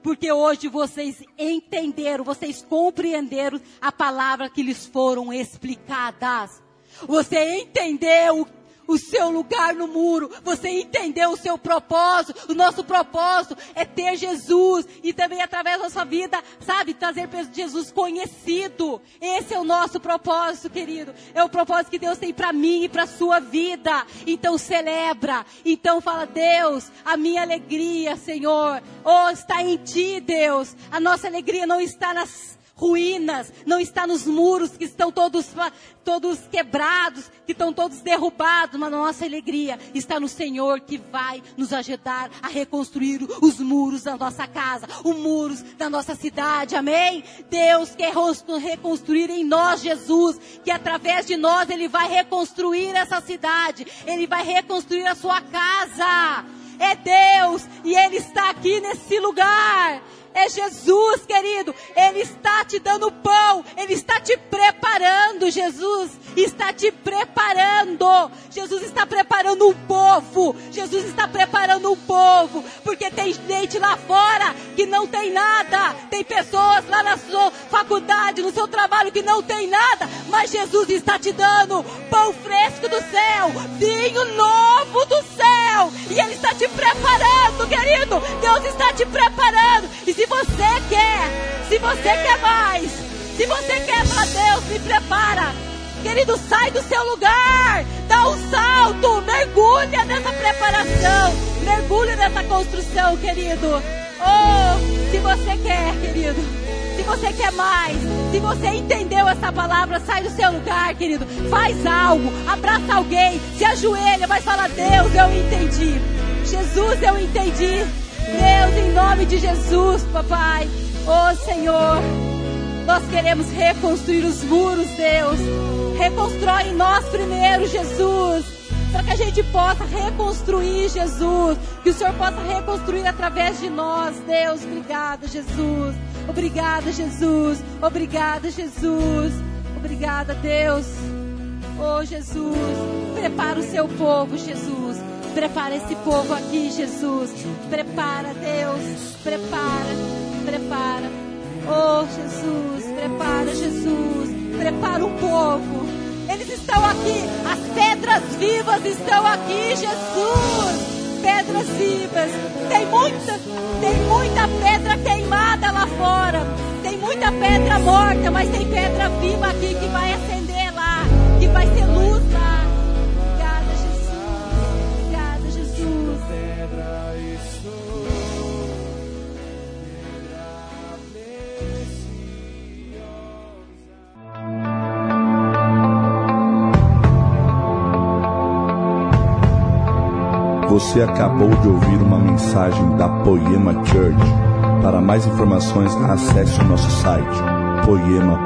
Porque hoje vocês entenderam, vocês compreenderam a palavra que lhes foram explicadas. Você entendeu o seu lugar no muro, você entendeu o seu propósito. O nosso propósito é ter Jesus e também através da nossa vida, sabe, trazer Jesus conhecido. Esse é o nosso propósito, querido. É o propósito que Deus tem para mim e para sua vida. Então celebra. Então fala, Deus, a minha alegria, Senhor, oh, está em ti, Deus. A nossa alegria não está nas ruínas, não está nos muros que estão todos, todos quebrados, que estão todos derrubados, mas a nossa alegria está no Senhor que vai nos ajudar a reconstruir os muros da nossa casa, os muros da nossa cidade, amém? Deus quer reconstruir em nós Jesus, que através de nós Ele vai reconstruir essa cidade, Ele vai reconstruir a sua casa. É Deus e Ele está aqui nesse lugar. É Jesus, querido. Ele está te dando pão. Ele está te preparando. Jesus está te preparando. Jesus está preparando um povo. Jesus está preparando um povo. Porque tem gente lá fora que não tem nada. Tem pessoas lá na sua faculdade, no seu trabalho que não tem nada. Mas Jesus está te dando pão fresco do céu, vinho novo do céu. E Ele está te preparando, querido. Deus está te preparando. E se se você quer, se você quer mais, se você quer para Deus, me prepara. Querido, sai do seu lugar, dá um salto, mergulha nessa preparação, mergulha nessa construção, querido. Oh, se você quer, querido, se você quer mais, se você entendeu essa palavra, sai do seu lugar, querido. Faz algo, abraça alguém, se ajoelha, vai falar: Deus, eu entendi. Jesus, eu entendi. Deus, em nome de Jesus, papai. Oh Senhor, nós queremos reconstruir os muros, Deus. Reconstrói em nós primeiro, Jesus. Para que a gente possa reconstruir, Jesus. Que o Senhor possa reconstruir através de nós, Deus. Obrigada, Jesus. Obrigada, Jesus. Obrigada, Jesus. Obrigada, Deus. Oh, Jesus. Prepara o seu povo, Jesus. Prepara esse povo aqui, Jesus. Prepara, Deus. Prepara, prepara. Oh, Jesus. Prepara, Jesus. Prepara o povo. Eles estão aqui. As pedras vivas estão aqui, Jesus. pedras vivas. Tem muita, tem muita pedra queimada lá fora. Tem muita pedra morta, mas tem pedra viva aqui que vai acender lá, que vai ser luz Você acabou de ouvir uma mensagem da Poema Church. Para mais informações, acesse o nosso site poema.com.br